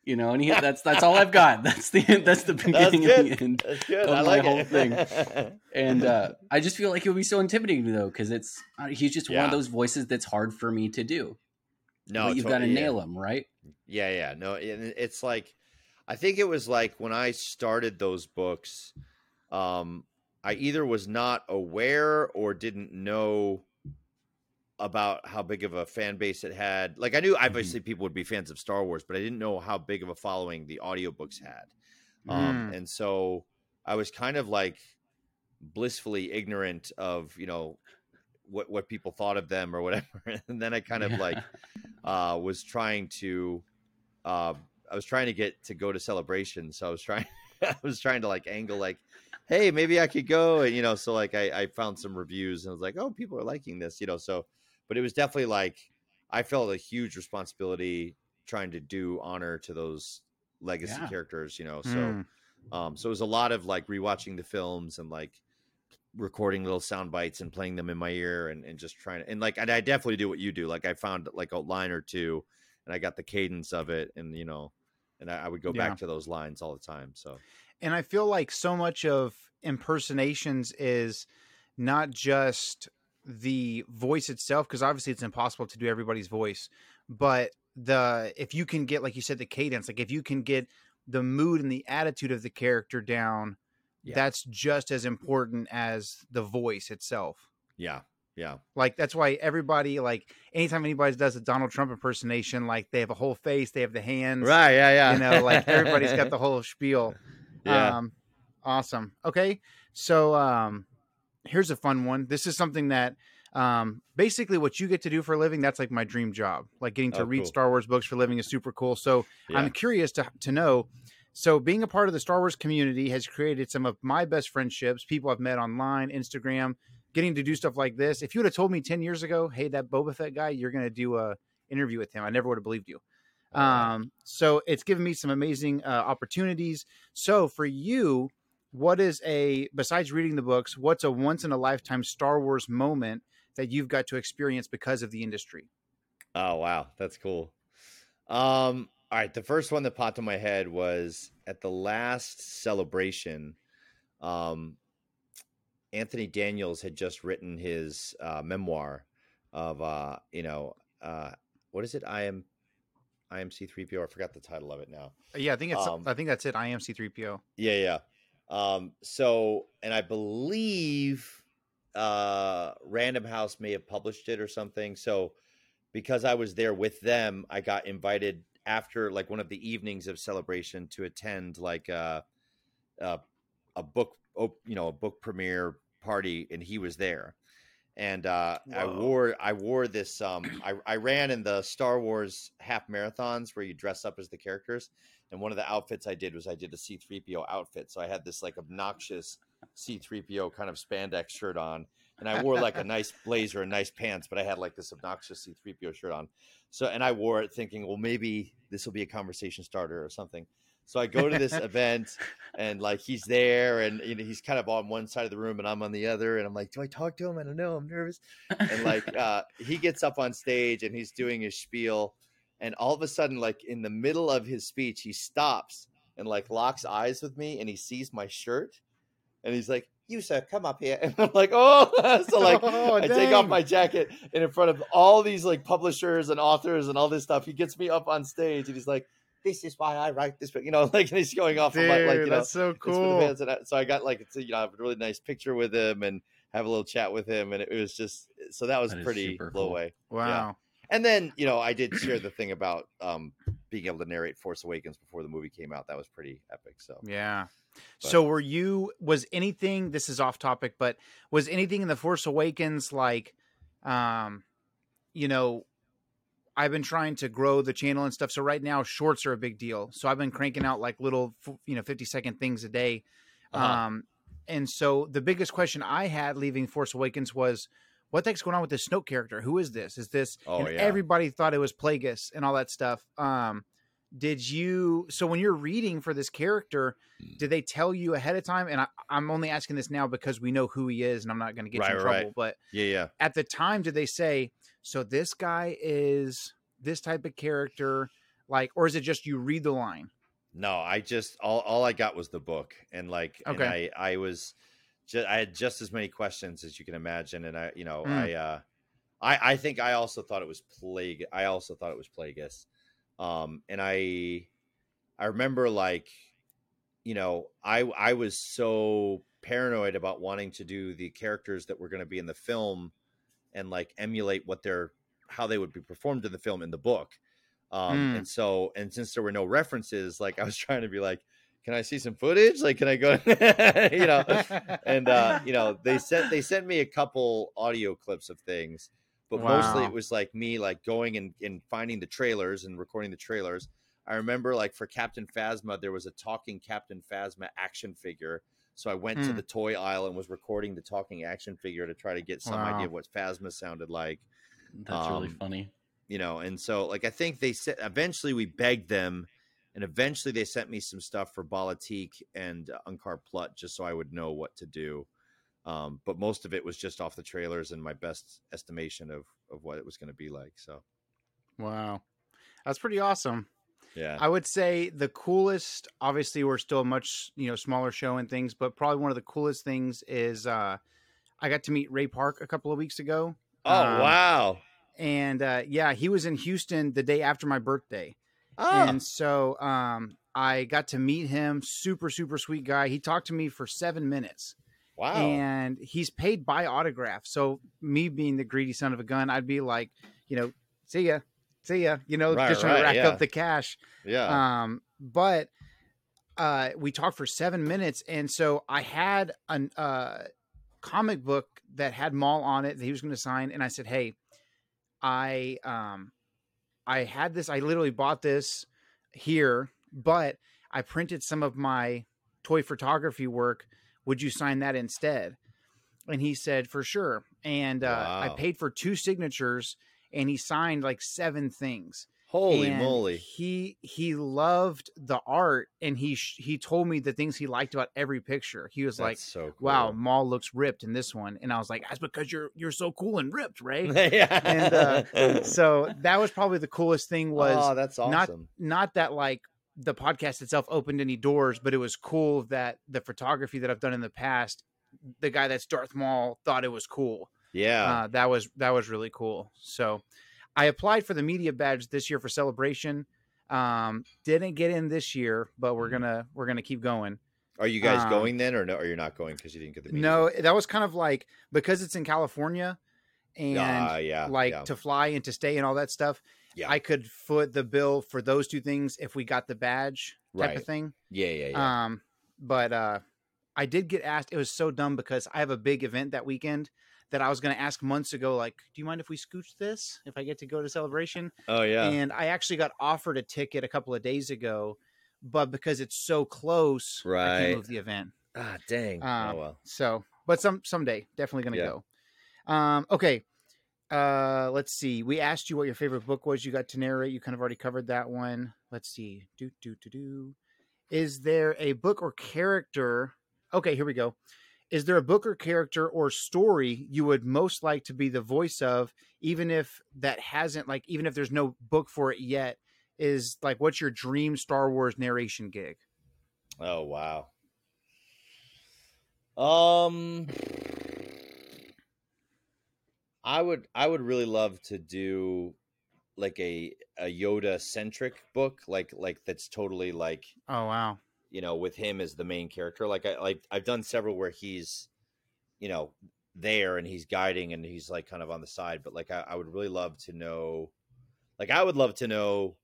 you know, and he that's that's all I've got. That's the that's the beginning good and the end. that's good of i my like whole it thing. And uh, I just feel like it would be so intimidating though, because it's uh, he's just one of those voices that's hard for me to do. No but you've got to yeah. nail them, right? Yeah, yeah. No, it's like I think it was like when I started those books, um, I either was not aware or didn't know about how big of a fan base it had. Like I knew obviously people would be fans of Star Wars, but I didn't know how big of a following the audiobooks had. Um, and so I was kind of like blissfully ignorant of, you know, what what people thought of them or whatever. And then I kind of Yeah. like uh, was trying to uh, I was trying to get to go to celebration. So I was trying I was trying to like angle like, hey, maybe I could go. And you know, so like I, I found some reviews and I was like, oh, people are liking this, you know. So but it was definitely like I felt a huge responsibility trying to do honor to those legacy Yeah. characters, you know. So Mm. um, so it was a lot of like rewatching the films and like recording little sound bites and playing them in my ear and, and just trying to and like and I definitely do what you do. Like I found like a line or two and I got the cadence of it and you know and I, I would go Yeah. back to those lines all the time. So And I feel like so much of impersonations is not just the voice itself, because obviously it's impossible to do everybody's voice, but the if you can get, like you said, the cadence, like if you can get the mood and the attitude of the character down, Yeah. that's just as important as the voice itself. yeah, yeah. Like that's why everybody like anytime anybody does a Donald Trump impersonation, like they have a whole face, they have the hands, Right, yeah, yeah. you know, like everybody's got the whole spiel. Yeah. Um, awesome. Okay. So um, here's a fun one. This is something that um, basically what you get to do for a living. That's like my dream job. Like getting to Oh, read cool. Star Wars books for a living is super cool. So yeah. I'm curious to to know. So being a part of the Star Wars community has created some of my best friendships. People I've met online, Instagram, getting to do stuff like this. If you would have told me 10 years ago, hey, that Boba Fett guy, you're going to do a interview with him, I never would have believed you. Um, so it's given me some amazing uh, opportunities. So for you, what is a besides reading the books, what's a once in a lifetime Star Wars moment that you've got to experience because of the industry? Oh wow, that's cool. Um, all right, the first one that popped in my head was at the last celebration. Um, Anthony Daniels had just written his uh, memoir of uh, you know uh, what is it? I am I am C3PO. I forgot the title of it now. Yeah, I think it's Um, I think that's it. I am C3PO. Yeah, yeah. Um, so, and I believe uh, Random House may have published it or something. So, because I was there with them, I got invited after like one of the evenings of celebration to attend like a a, a book, you know, a book premiere party, and he was there. And uh, I wore I wore this. Um, I, I ran in the Star Wars half marathons where you dress up as the characters, and one of the outfits I did was I did a C3PO outfit. So I had this like obnoxious C3PO kind of spandex shirt on. And I wore like a nice blazer and nice pants, but I had like this obnoxious C3PO shirt on. So, and I wore it thinking, well, maybe this will be a conversation starter or something. So I go to this event and like he's there and you know he's kind of on one side of the room and I'm on the other and I'm like, do I talk to him? I don't know. I'm nervous. And like uh he gets up on stage and he's doing his spiel and all of a sudden like in the middle of his speech he stops and like locks eyes with me and he sees my shirt and he's like you sir come up here and i'm like oh so like Oh, i take off my jacket and in front of all these like publishers and authors and all this stuff he gets me up on stage and he's like this is why i write this book you know like and he's going off Dude, on my like you know that's so it's the cool. fans I- so i got like it's a, you know I have a really nice picture with him and have a little chat with him and it was just so that was That is pretty super blow cool. way. Wow. and then, you know, I did share the thing about um, being able to narrate Force Awakens before the movie came out. That was pretty epic. So, Yeah. But- So were you was anything this is off topic, but was anything in the Force Awakens like um you know I've been trying to grow the channel and stuff. So right now shorts are a big deal. So I've been cranking out like little you know 50 second things a day. Uh-huh. Um and so the biggest question I had leaving Force Awakens was what the heck's going on with this Snoke character? Who is this? Is this Oh, and yeah. everybody thought it was Plagueis and all that stuff. Um did you so when you're reading for this character did they tell you ahead of time and I, i'm only asking this now because we know who he is and i'm not going to get Right, you in right, trouble but yeah, yeah. at the time did they say so this guy is this type of character like or is it just you read the line No, I just all all I got was the book, and like, and Okay. I I was, just, I had just as many questions as you can imagine, and I, you know, Mm. I, uh, I I think I also thought it was plague. I also thought it was Plagueis, um, and I, I remember like, you know, I I was so paranoid about wanting to do the characters that were going to be in the film, and like emulate what they're how they would be performed in the film in the book. Um, Mm. and so, and since there were no references, like I was trying to be like, can I see some footage? Like, can I go, you know, and, uh, you know, they sent, they sent me a couple audio clips of things, but mostly it was like me, like going and, and finding the trailers and recording the trailers. I remember like for Captain Phasma, there was a talking Captain Phasma action figure. So I went to Hmm. the toy aisle and was recording the talking action figure to try to get some Wow. idea of what Phasma sounded like That's really Um, funny. you know and so like i think they said eventually we begged them and eventually they sent me some stuff for Bala-Tik and Unkar Plutt just so I would know what to do. Um, but most of it was just off the trailers and my best estimation of of what it was going to be like. So wow that's pretty awesome yeah, I would say the coolest. Obviously, we're still a much you know smaller show and things, but probably one of the coolest things is uh, I got to meet Ray Park a couple of weeks ago. oh um, wow, and uh, yeah, he was in Houston the day after my birthday, oh, and so um, I got to meet him. Super super sweet guy. He talked to me for seven minutes, wow, and he's paid by autograph. So me being the greedy son of a gun, I'd be like, you know, see ya, see ya, you know, Right, just trying to rack yeah. up the cash. yeah, Um, but uh, we talked for seven minutes, and so I had a uh, comic book that had Maul on it that he was going to sign, and I said, "Hey, I um, I had this. I literally bought this here, but I printed some of my toy photography work. Would you sign that instead?" and he said for sure. And uh, I paid for two signatures, and he signed like seven things. Holy And moly! He he loved the art, and he sh- he told me the things he liked about every picture. He was That's like, so cool. "Wow, Maul looks ripped in this one," and I was like, "That's because you're you're so cool and ripped, right?" yeah. and, uh, so that was probably the coolest thing was oh, that's not- not that like the podcast itself opened any doors, but it was cool that the photography that I've done in the past, the guy that's Darth Maul thought it was cool. yeah. Uh, that was that was really cool. So I applied for the media badge this year for celebration. Um, didn't get in this year, but we're gonna we're gonna keep going. Are you guys um, going then, or no? Or you're not going because you didn't get the media No, that was kind of like because it's in California and Ah, yeah, like yeah. to fly and to stay and all that stuff. Yeah. I could foot the bill for those two things if we got the badge type Right. of thing. yeah, yeah, yeah. Um, but uh, I did get asked. It was so dumb because I have a big event that weekend that I was going to ask months ago. Like, do you mind if we scooch this if I get to go to celebration? oh yeah. And I actually got offered a ticket a couple of days ago, but because it's so close, I Right. can't move the event. ah, dang. um, oh well. So, but some someday, definitely going to Yeah. go. Um, okay. Uh, let's see. We asked you what your favorite book was. You got to narrate. You kind of already covered that one. Let's see. Do do do do. Is there a book or character? Okay, here we go. Is there a book or character or story you would most like to be the voice of, even if that hasn't like, even if there's no book for it yet? Is like, what's your dream Star Wars narration gig? Oh wow. Um I would I would really love to do like a a Yoda centric book like like that's totally like Oh wow. you know with him as the main character like I like I've done several where he's you know there and he's guiding and he's like kind of on the side but like I, I would really love to know like I would love to know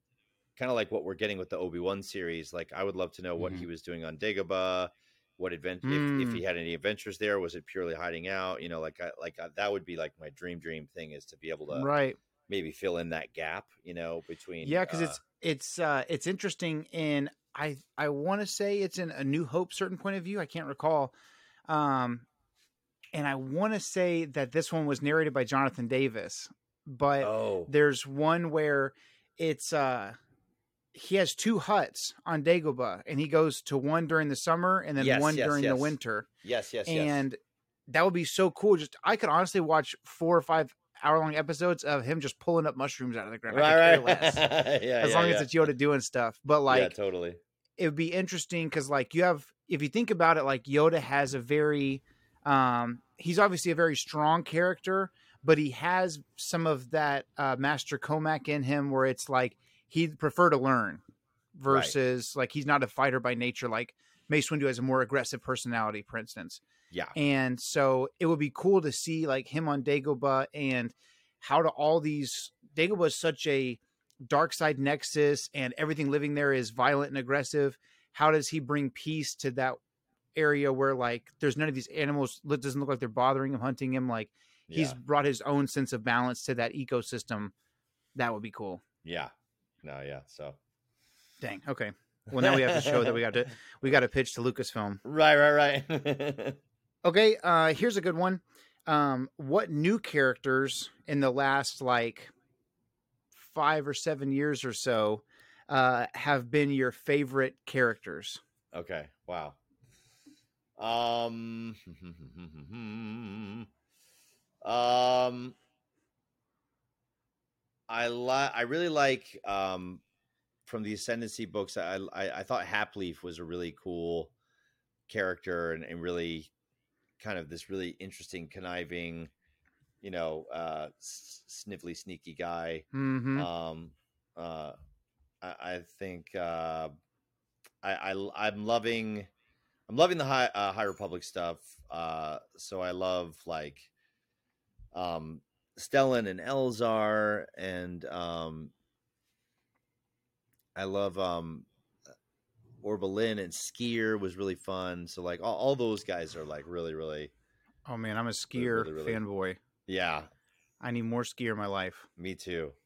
kind of like what we're getting with the Obi-Wan series like I would love to know what Mhm. he was doing on Dagobah what advent if, if Mm. he had any adventures there was it purely hiding out you know like I, like I, that would be like my dream dream thing is to be able to Right. maybe fill in that gap you know between yeah because uh, it's it's uh it's interesting in i i want to say it's in a new hope certain point of view i can't recall um and i want to say that this one was narrated by jonathan davis but oh there's one where it's uh he has two huts on Dagobah and he goes to one during the summer and then Yes, one yes, during the winter yes yes yes and that would be so cool just i could honestly watch four or five hour long episodes of him just pulling up mushrooms out of the ground I could care right right less yeah as yeah, long yeah. as it's Yoda doing stuff. But like, yeah, totally. it would be interesting because like you have, if you think about it, like Yoda has a very, um, he's obviously a very strong character, but he has some of that uh, Master Comac in him where it's like he'd prefer to learn versus like he's not a fighter by nature. Like Mace Windu has a more aggressive personality, for instance. Yeah. And so it would be cool to see like him on Dagobah and how do all these Dagobah is such a dark side nexus and everything living there is violent and aggressive. How does he bring peace to that area where like there's none of these animals it doesn't look like they're bothering him, hunting him, like he's Yeah. brought his own sense of balance to that ecosystem. That would be cool. Yeah. No, yeah. So Dang. Okay. Well now we have to show that we got to we got to pitch to Lucasfilm. right, right, right. Okay, uh here's a good one. Um what new characters in the last like 5 or 7 years or so uh have been your favorite characters? okay. Wow. Um. um. I like. I really like. Um, from the Ascendancy books, I I, I thought Haplif was a really cool character and, and really kind of this really interesting, conniving, you know, uh, snivelly, sneaky guy. Mhm. Um, uh, I, I think uh, I, I I'm loving I'm loving the high uh, High Republic stuff. Uh, so I love like um, Stellan and Elzar, and um, I love um, Orbelin and Sskeer was really fun. So like all, all those guys are like really really Oh man, I'm a Sskeer really, really- fanboy. yeah. I need more Sskeer in my life. Me too.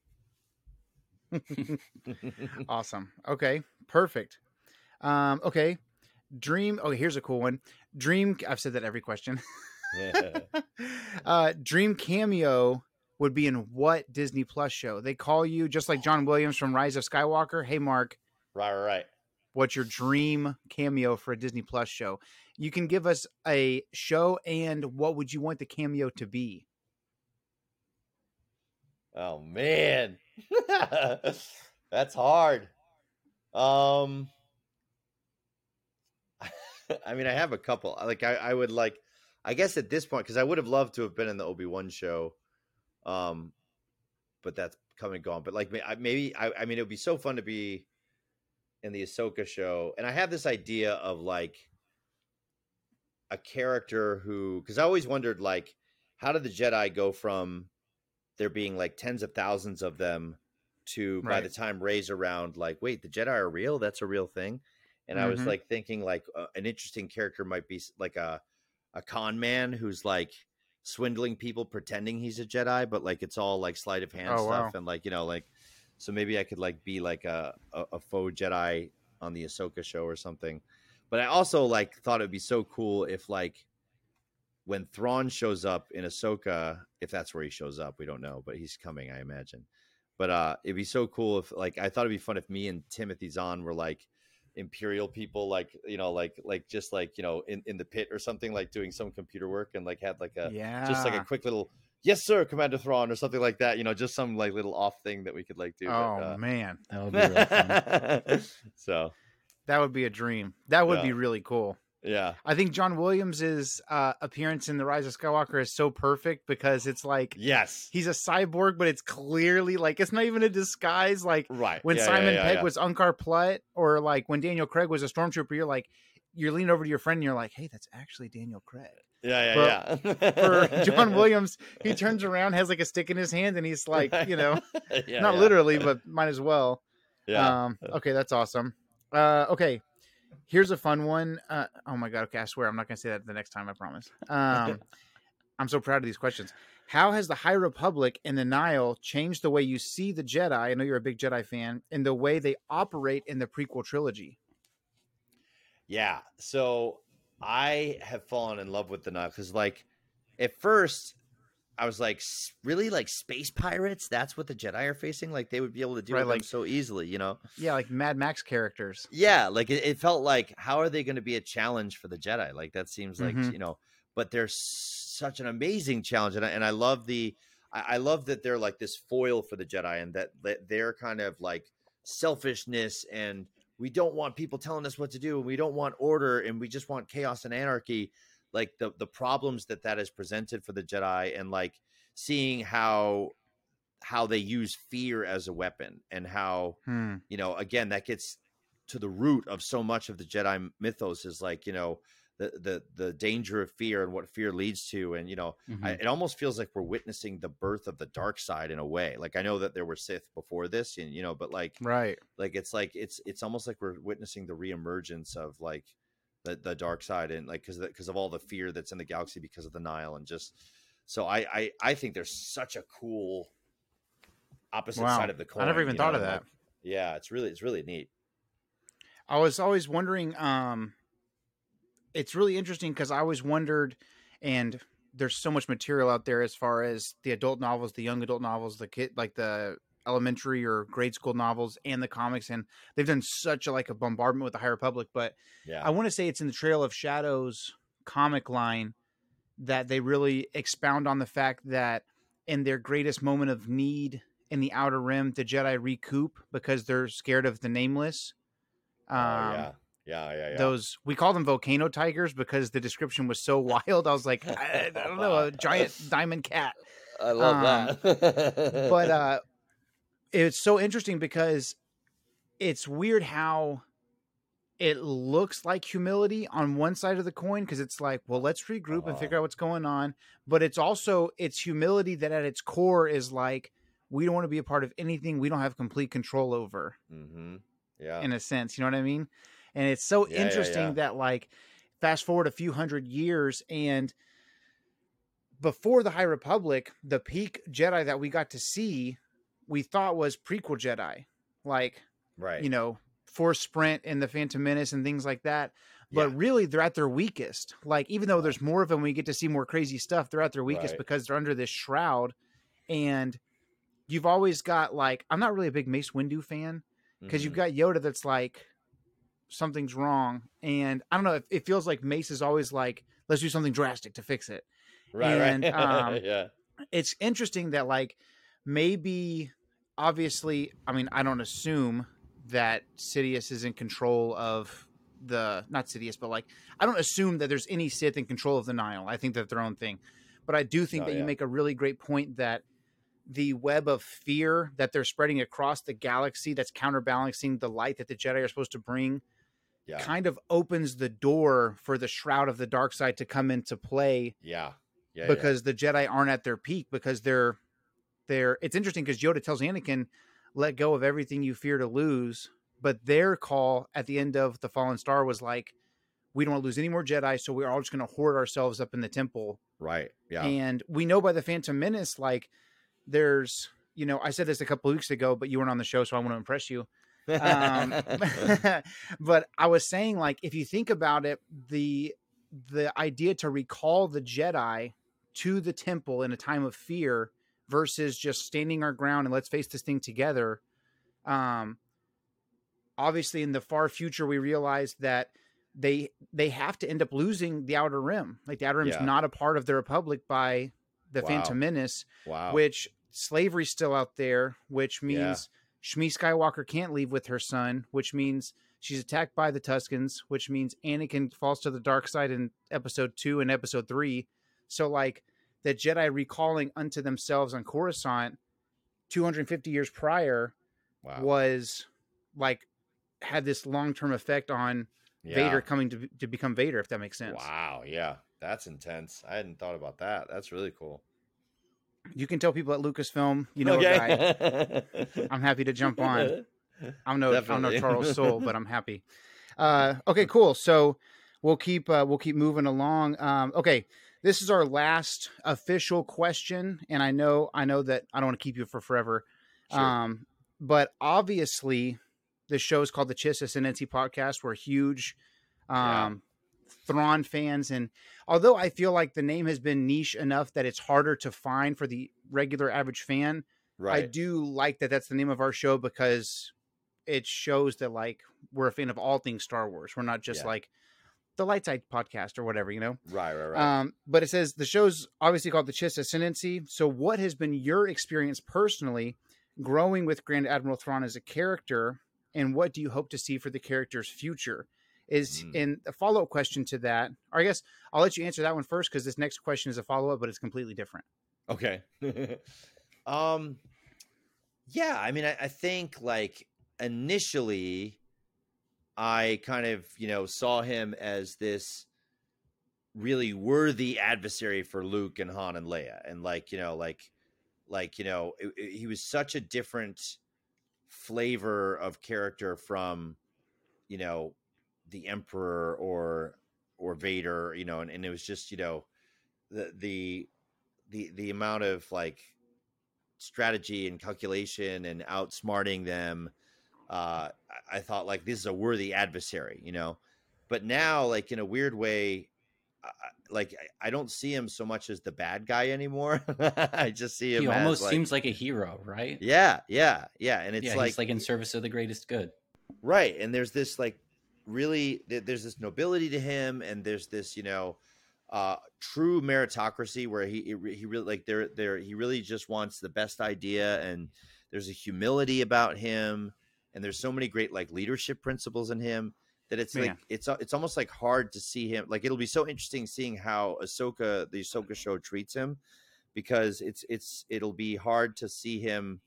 Awesome. Okay, perfect. Um, okay, dream. Oh, here's a cool one. Dream. I've said that every question. uh, dream cameo would be in what Disney Plus show? They call you just like John Williams from Rise of Skywalker. Hey, Marc, right, right, right. what's your dream cameo for a Disney Plus show? You can give us a show and what would you want the cameo to be? Oh man, that's hard. Um, I mean, I have a couple. Like, I, I would like, I guess at this point, because I would have loved to have been in the Obi Wan show, um, but that's come and gone. But like, maybe I, I mean, it would be so fun to be in the Ahsoka show, and I have this idea of like a character who, because I always wondered, like, how did the Jedi go from there being like tens of thousands of them to by the time Rey's around, like, wait, the Jedi are real? That's a real thing. And I was Mhm. like thinking, like, uh, an interesting character might be like a a con man who's like swindling people, pretending he's a Jedi, but like it's all like sleight of hand Oh, stuff, wow. and like you know, like so maybe I could like be like a, a a faux Jedi on the Ahsoka show or something. But I also like thought it'd be so cool if like when Thrawn shows up in Ahsoka, if that's where he shows up, we don't know, but he's coming, I imagine. But uh it'd be so cool if like I thought it'd be fun if me and Timothy Zahn were like imperial people like you know like like just like you know in in the pit or something like doing some computer work and like had like a yeah, just like a quick little yes sir commander Thrawn or something like that you know just some like little off thing that we could like do but, oh uh, man, That would be really fun. so that would be a dream. That would be really cool. Yeah I think John Williams's uh, appearance in the Rise of Skywalker is so perfect because it's like yes he's a cyborg, but it's clearly like it's not even a disguise. Like right when Yeah, Simon yeah, Pegg yeah. was Unkar Plutt, or like when Daniel Craig was a stormtrooper, you're like, you're leaning over to your friend and you're like, hey, that's actually Daniel Craig. yeah yeah yeah For John Williams, he turns around, has like a stick in his hand, and he's like, you know, Yeah, not yeah. literally, but might as well. yeah Um, okay, that's awesome. Uh, okay, here's a fun one. Uh, oh my god. Okay, I swear I'm not gonna say that the next time. I promise. Um, I'm so proud of these questions. How has the High Republic and the Nihil changed the way you see the Jedi? I know you're a big Jedi fan, and the way they operate in the prequel trilogy. Yeah. So I have fallen in love with the Nihil because, like, at first I was like, "S- really, like space pirates? That's what the Jedi are facing? Like, they would be able to deal Right, with them like- so easily, you know? Yeah, like Mad Max characters. Yeah. Like, it, it felt like, how are they going to be a challenge for the Jedi? Like, that seems like, Mhm. you know, but they're such an amazing challenge. And I, and I love the, I, I love that they're like this foil for the Jedi and that, that they're kind of like selfishness and we don't want people telling us what to do and we don't want order and we just want chaos and anarchy like the the problems that that has presented for the jedi and like seeing how how they use fear as a weapon and how Hmm. you know again that gets to the root of so much of the jedi mythos is like you know the the the danger of fear and what fear leads to and you know Mhm. I, it almost feels like we're witnessing the birth of the dark side in a way like i know that there were sith before this and you know but like Right. like it's like it's it's almost like we're witnessing the reemergence of like the the dark side and like because because of all the fear that's in the galaxy because of the Nihil and just so I I I think there's such a cool opposite Wow. side of the coin. I never even thought know, of that. yeah, it's really it's really neat. I was always wondering. Um, it's really interesting because I always wondered, and there's so much material out there as far as the adult novels, the young adult novels, the kid like the elementary or grade school novels, and the comics, and they've done such a like a bombardment with the High Republic But Yeah, I want to say it's in the Trail of Shadows comic line that they really expound on the fact that in their greatest moment of need in the Outer Rim, the Jedi recoup because they're scared of the Nameless. oh, Um, yeah, yeah, yeah, yeah. those we call them volcano tigers because the description was so wild. I was like, I, I don't know, a giant diamond cat. I love um, that. But uh, it's so interesting because it's weird how it looks like humility on one side of the coin because it's like, well, let's regroup and Uh-huh. figure out what's going on. But it's also it's humility that at its core is like we don't want to be a part of anything we don't have complete control over. hmm yeah, in a sense. You know what I mean? And it's so Yeah, yeah, interesting yeah. that like fast forward a few hundred years and before the High Republic, the peak Jedi that we got to see, we thought was prequel Jedi, like right. you know Force Sprint and the Phantom Menace and things like that. but Yeah. really they're at their weakest. Like even though there's more of them, we get to see more crazy stuff. They're at their weakest Right. because they're under this shroud, and you've always got like I'm not really a big Mace Windu fan because you've Mhm. got Yoda that's like something's wrong, and I don't know. It, it feels like Mace is always like let's do something drastic to fix it. right, and, right. um, yeah, It's interesting that like maybe obviously I mean I don't assume that Sidious is in control of the not Sidious but like I don't assume that there's any Sith in control of the Nihil. I think that their own thing. But I do think Oh, that you make a really great point that the web of fear that they're spreading across the galaxy that's counterbalancing the light that the Jedi are supposed to bring yeah, kind of opens the door for the shroud of the dark side to come into play yeah, yeah. because the Jedi aren't at their peak because they're they're it's interesting because Yoda tells Anakin, let go of everything you fear to lose. But their call at the end of the Fallen Star was like, we don't want to lose any more Jedi, so we're all just gonna hoard ourselves up in the temple. right, yeah, And we know by the Phantom Menace, like there's you know, I said this a couple weeks ago, but you weren't on the show, so I want to impress you um, but I was saying like if you think about it, the the idea to recall the Jedi to the temple in a time of fear versus just standing our ground and let's face this thing together. Um, obviously, in the far future, we realize that they they have to end up losing the Outer Rim. Like the Outer Rim's Yeah. not a part of the Republic by the Wow. Phantom Menace wow, which slavery's still out there, which Yeah. means Shmi Skywalker can't leave with her son, which means she's attacked by the Tuskens, which means Anakin falls to the dark side in episode two and episode three. So, like, the Jedi recalling unto themselves on Coruscant 250 years prior wow, was like had this long term effect on yeah. Vader coming to, to become Vader, if that makes sense. Wow, yeah, that's intense. I hadn't thought about that. That's really cool. You can tell people at Lucasfilm, you know, a guy. I'm happy to jump on. I'm no I'm no Charles Soule, but I'm happy. Uh, okay, cool. So we'll keep uh, we'll keep moving along. Um, okay, this is our last official question, and I know I know that I don't want to keep you for forever. Sure. Um, but obviously, the show is called the Chiss Ascendancy Podcast. We're huge Yeah. um, Thrawn fans, and although I feel like the name has been niche enough that it's harder to find for the regular average fan, I do like that that's the name of our show because it shows that like we're a fan of all things Star Wars. We're not just Yeah. like the Light Side podcast or whatever, you know. right, right, right. Um, but it says the show's obviously called the Chiss Ascendancy. So, what has been your experience personally growing with Grand Admiral Thrawn as a character, and what do you hope to see for the character's future? Is Mm. in a follow up question to that, or I guess I'll let you answer that one first because this next question is a follow up, but it's completely different. Okay. um yeah, I mean I, I think like initially I kind of, you know, saw him as this really worthy adversary for Luke and Han and Leia. And like, you know, like like, you know, it- it- he was such a different flavor of character from you know the emperor or or Vader, you know, and, and it was just, you know, the the the the amount of like strategy and calculation and outsmarting them uh I, thought like this is a worthy adversary you know but now like in a weird way I, like I- don't see him so much as the bad guy anymore I just see him He almost like- seems like a hero, right? yeah yeah yeah and it's yeah, like like in service of the greatest good. right and there's this like really there's this nobility to him and there's this you know uh true meritocracy where he he he really like there there he really just wants the best idea and there's a humility about him and there's so many great like leadership principles in him that it's like it's it's almost like hard to see him like it'll be so interesting seeing how Ahsoka the Ahsoka show treats him because it's it's it'll be hard to see him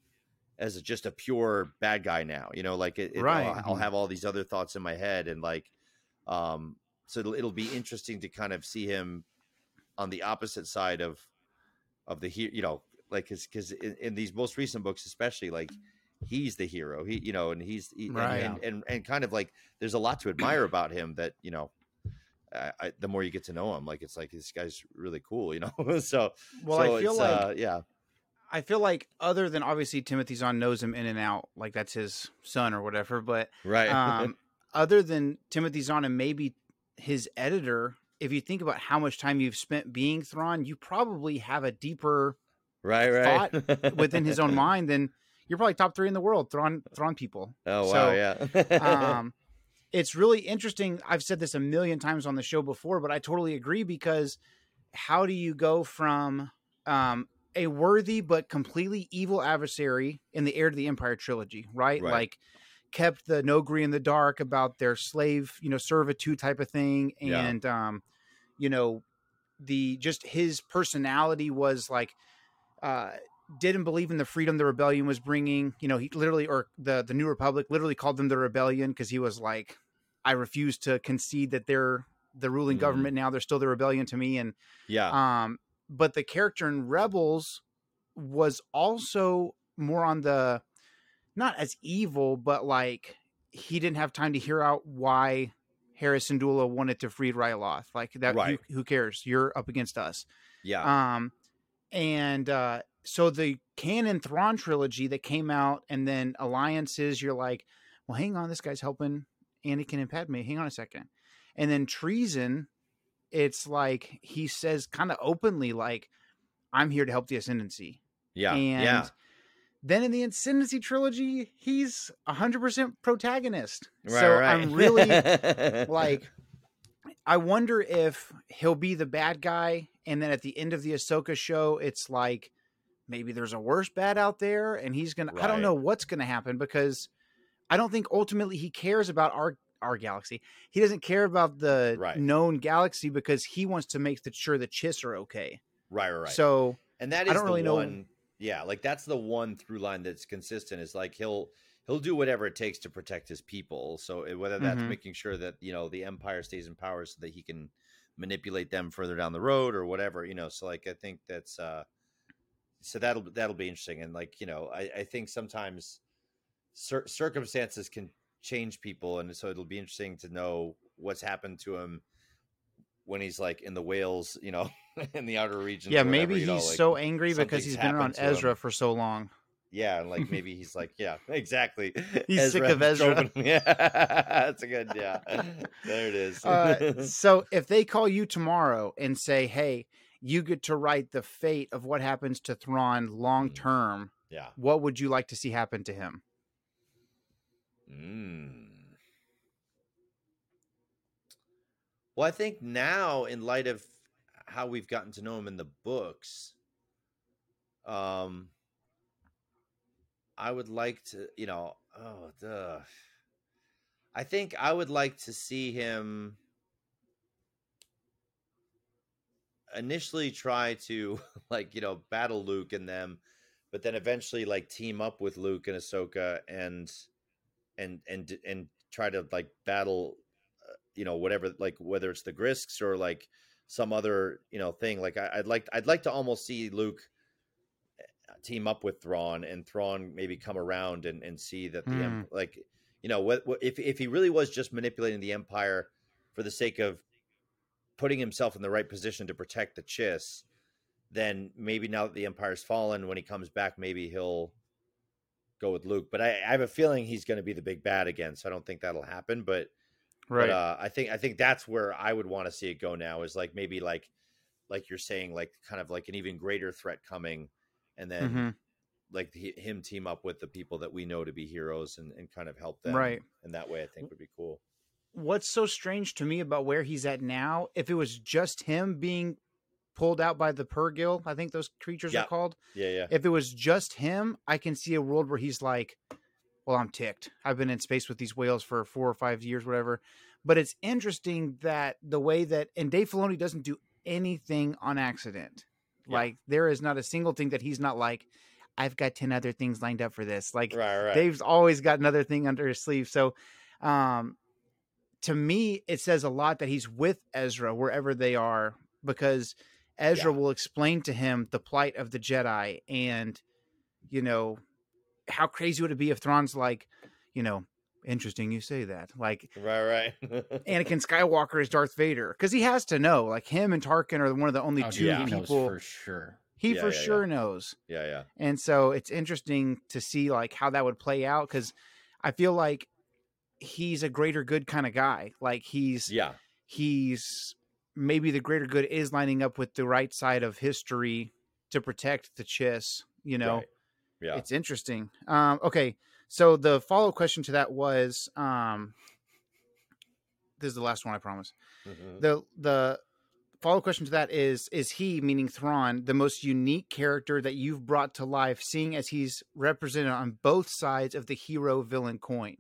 as a, just a pure bad guy now you know like it, it- Right. I'll, I'll have all these other thoughts in my head and like um so it'll, it'll be interesting to kind of see him on the opposite side of of the he you know like because because in, in these most recent books especially like he's the hero he you know and he's he, and- Right. and, and and kind of like there's a lot to admire about him that you know I, I, the more you get to know him like it's like this guy's really cool you know so Well, so I feel like uh, yeah I feel like other than obviously Timothy Zahn knows him in and out, like that's his son or whatever. But right um, other than Timothy Zahn and maybe his editor, if you think about how much time you've spent being Thrawn, you probably have a deeper right, right. thought within his own mind than you're probably top three in the world, Thrawn Thrawn people. Oh wow, So, yeah. um, it's really interesting. I've said this a million times on the show before, but I totally agree because how do you go from um, a worthy but completely evil adversary in the Heir to the Empire trilogy, right? Right. Like kept the Noghri in the dark about their slave, you know, servitude type of thing, Yeah. and um, you know, the just his personality was like uh didn't believe in the freedom the rebellion was bringing. You know, he literally, or the the New Republic, literally called them the rebellion because he was like, I refuse to concede that they're the ruling Mhm. government now. They're still the rebellion to me. And yeah. um, but the character in Rebels was also more on the not as evil, but like he didn't have time to hear out why Hera Syndulla wanted to free Ryloth. Like that, Right. who, who cares? You're up against us. yeah. Um, and uh, so the canon Thrawn trilogy that came out, and then alliances, you're like, well, hang on, this guy's helping Anakin and Padme. Hang on a second. And then treason, it's like he says kind of openly, like, I'm here to help the ascendancy. yeah. and yeah. then in the ascendancy trilogy, he's 100% protagonist. Right, so right. I'm really like I wonder if he'll be the bad guy, and then at the end of the Ahsoka show, it's like maybe there's a worse bad out there, and he's gonna. I don't know what's gonna happen because I don't think ultimately he cares about our our galaxy. He doesn't care about the Right. known galaxy because he wants to make sure the Chiss are okay. right, right, right. So and that I don't the really know- one yeah like that's the one through line that's consistent is like he'll he'll do whatever it takes to protect his people so uh, whether that's Mhm. making sure that you know the empire stays in power so that he can manipulate them further down the road or whatever you know so like i think that's uh so that'll that'll be interesting and like you know i i think sometimes cir- circumstances can change people and so it'll be interesting to know what's happened to him when he's like in the whales you know in the outer regions yeah, maybe you know, he's like- so angry because he's been around to him. Ezra for so long. yeah, and like maybe he's like, yeah, exactly. He's sick of Ezra. Yeah, that's a good. Yeah, there it is. Uh, so if they call you tomorrow and say, "Hey, you get to write the fate of what happens to Thrawn long Mm. term," yeah. what would you like to see happen to him? Mm. Well, I think now, in light of how we've gotten to know him in the books, um, I would like to, you know, oh, duh. I think I would like to see him initially try to, like, you know, battle Luke and them, but then eventually, like, team up with Luke and Ahsoka and and and and try to like battle uh, you know whatever like whether it's the Grysks or like some other you know thing. Like I, i'd like i'd like to almost see luke uh, team up with Thrawn and Thrawn maybe come around and, and see that the em- like you know what, what if if he really was just manipulating the empire for the sake of putting himself in the right position to protect the chiss then maybe now that the empire's fallen when he comes back maybe he'll go with Luke but I, I have a feeling he's going to be the big bad again so I don't think that'll happen but Right. but uh, I think I think that's where I would want to see it go now is like maybe like like you're saying like kind of like an even greater threat coming, and then Mhm. like he, him team up with the people that we know to be heroes and, and kind of help them Right. And that way I think would be cool. What's so strange to me about where he's at now? If it was just him being pulled out by the Purrgil, I think those creatures Yeah. are called. Yeah, yeah, If it was just him, I can see a world where he's like, well, I'm ticked. I've been in space with these whales for four or five years, whatever. But it's interesting that the way that, and Dave Filoni doesn't do anything on accident. Yeah. Like, there is not a single thing that he's not like, I've got 10 other things lined up for this. Like, right, right. Dave's always got another thing under his sleeve. So, um, to me, it says a lot that he's with Ezra wherever they are because Ezra Yeah. will explain to him the plight of the Jedi and, you know, how crazy would it be if Thrawn's like, you know, interesting you say that. Like right, right. Anakin Skywalker is Darth Vader because he has to know. Like him and Tarkin are one of the only Oh, two yeah, he knows people for sure. he Yeah, for yeah, yeah. sure knows. yeah, yeah. And so it's interesting to see like how that would play out because I feel like he's a greater good kind of guy. Like he's Yeah. he's maybe the greater good is lining up with the right side of history to protect the Chiss. You know, Right. Yeah. it's interesting. Um, okay, so the follow up question to that was, um, this is the last one, I promise. Mhm. the The follow up question to that is: Is he, meaning Thrawn, the most unique character that you've brought to life, seeing as he's represented on both sides of the hero villain coin?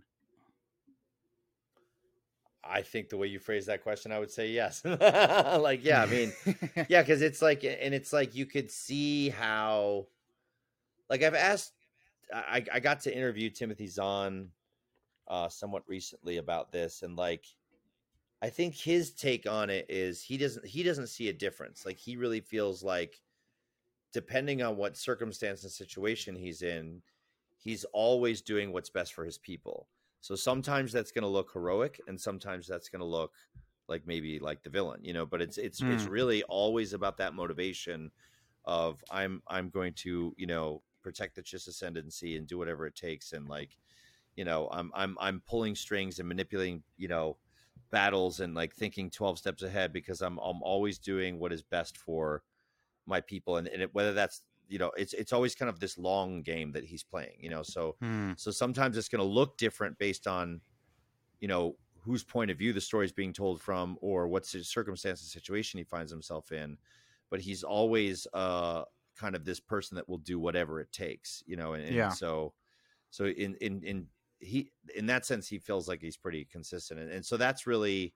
I think the way you phrase that question, I would say yes. like, yeah, I mean, yeah, because it's like, and it's like you could see how, like, I've asked, I, I got to interview Timothy Zahn uh, somewhat recently about this, and like, I think his take on it is he doesn't he doesn't see a difference. Like, he really feels like, depending on what circumstance and situation he's in, he's always doing what's best for his people. So sometimes that's going to look heroic, and sometimes that's going to look like maybe like the villain, you know. But it's it's it's Hmm. really always about that motivation of I'm I'm going to you know protect the Chiss ascendancy and do whatever it takes, and like you know I'm I'm I'm pulling strings and manipulating you know battles and like thinking twelve steps ahead because I'm I'm always doing what is best for my people, and, and it, whether that's you know it's it's always kind of this long game that he's playing, you know. So Hmm. so sometimes it's going to look different based on, you know, whose point of view the story is being told from, or what's his circumstance and situation he finds himself in. But he's always uh, kind of this person that will do whatever it takes, you know. And, and Yeah. so, so in in in he in that sense, he feels like he's pretty consistent, and, and so that's really,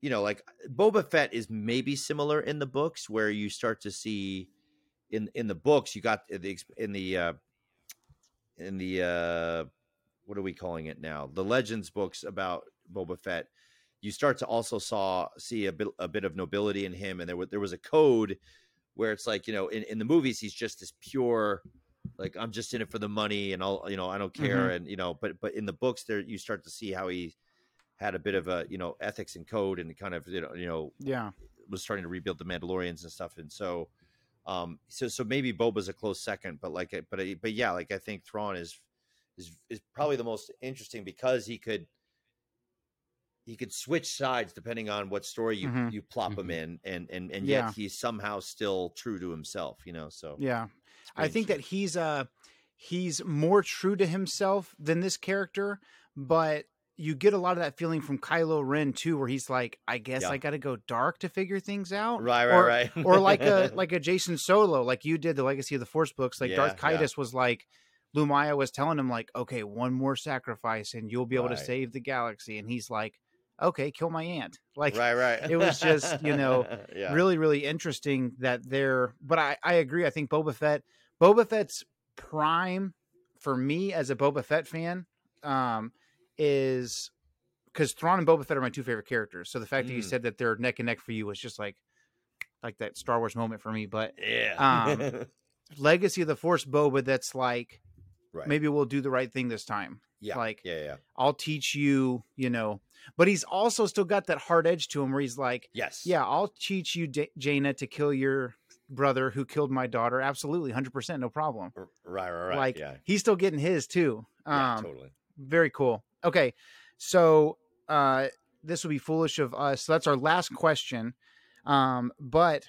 you know, like Boba Fett is maybe similar in the books where you start to see. In, in the books, you got the in the uh, in the uh what are we calling it now? The legends books about boba fett. You start to also saw see a bit a bit of nobility in him and there was there was a code where it's like you know in, in the movies he's just this pure like i'm just in it for the money and i'll you know i don't care and you know but but in the books there you start to see how he had a bit of a you know ethics and code and kind of you know you know Yeah. was starting to rebuild the Mandalorians and stuff, and so, um, so so maybe Boba's a close second, but like, but but yeah, like I think Thrawn is is is probably the most interesting because he could he could switch sides depending on what story you Mhm. you plop him Mhm. in, and and and Yeah. yet he's somehow still true to himself, you know. So Yeah. I think that he's uh he's more true to himself than this character, but you get a lot of that feeling from Kylo Ren too, where he's like, I guess Yeah. I got to go dark to figure things out, right, right, or, right, or like a like a Jacen Solo, like you did the Legacy of the Force books. Like Yeah, Darth yeah. Was like, Lumiya was telling him like, okay, one more sacrifice and you'll be able to save the galaxy, and he's like, okay, kill my aunt. Like right, right. it was just, you know, really really interesting that they're but I, I agree i think boba fett boba fett's prime for me as a boba fett fan um is because Thrawn and Boba Fett are my two favorite characters. So the fact that you Mm. said that they're neck and neck for you was just like like that Star Wars moment for me. But yeah, um, Legacy of the Force Boba, that's like right, maybe we'll do the right thing this time. yeah, like- yeah, yeah, I'll teach you, you know. But he's also still got that hard edge to him where he's like, yes, yeah, I'll teach you, J- Jaina, to kill your brother who killed my daughter. Absolutely, hundred percent, no problem. Right, right, right, like yeah, he's still getting his too. yeah, Um, totally. very cool. Okay, so uh, this would be foolish of us. So that's our last question. Um, but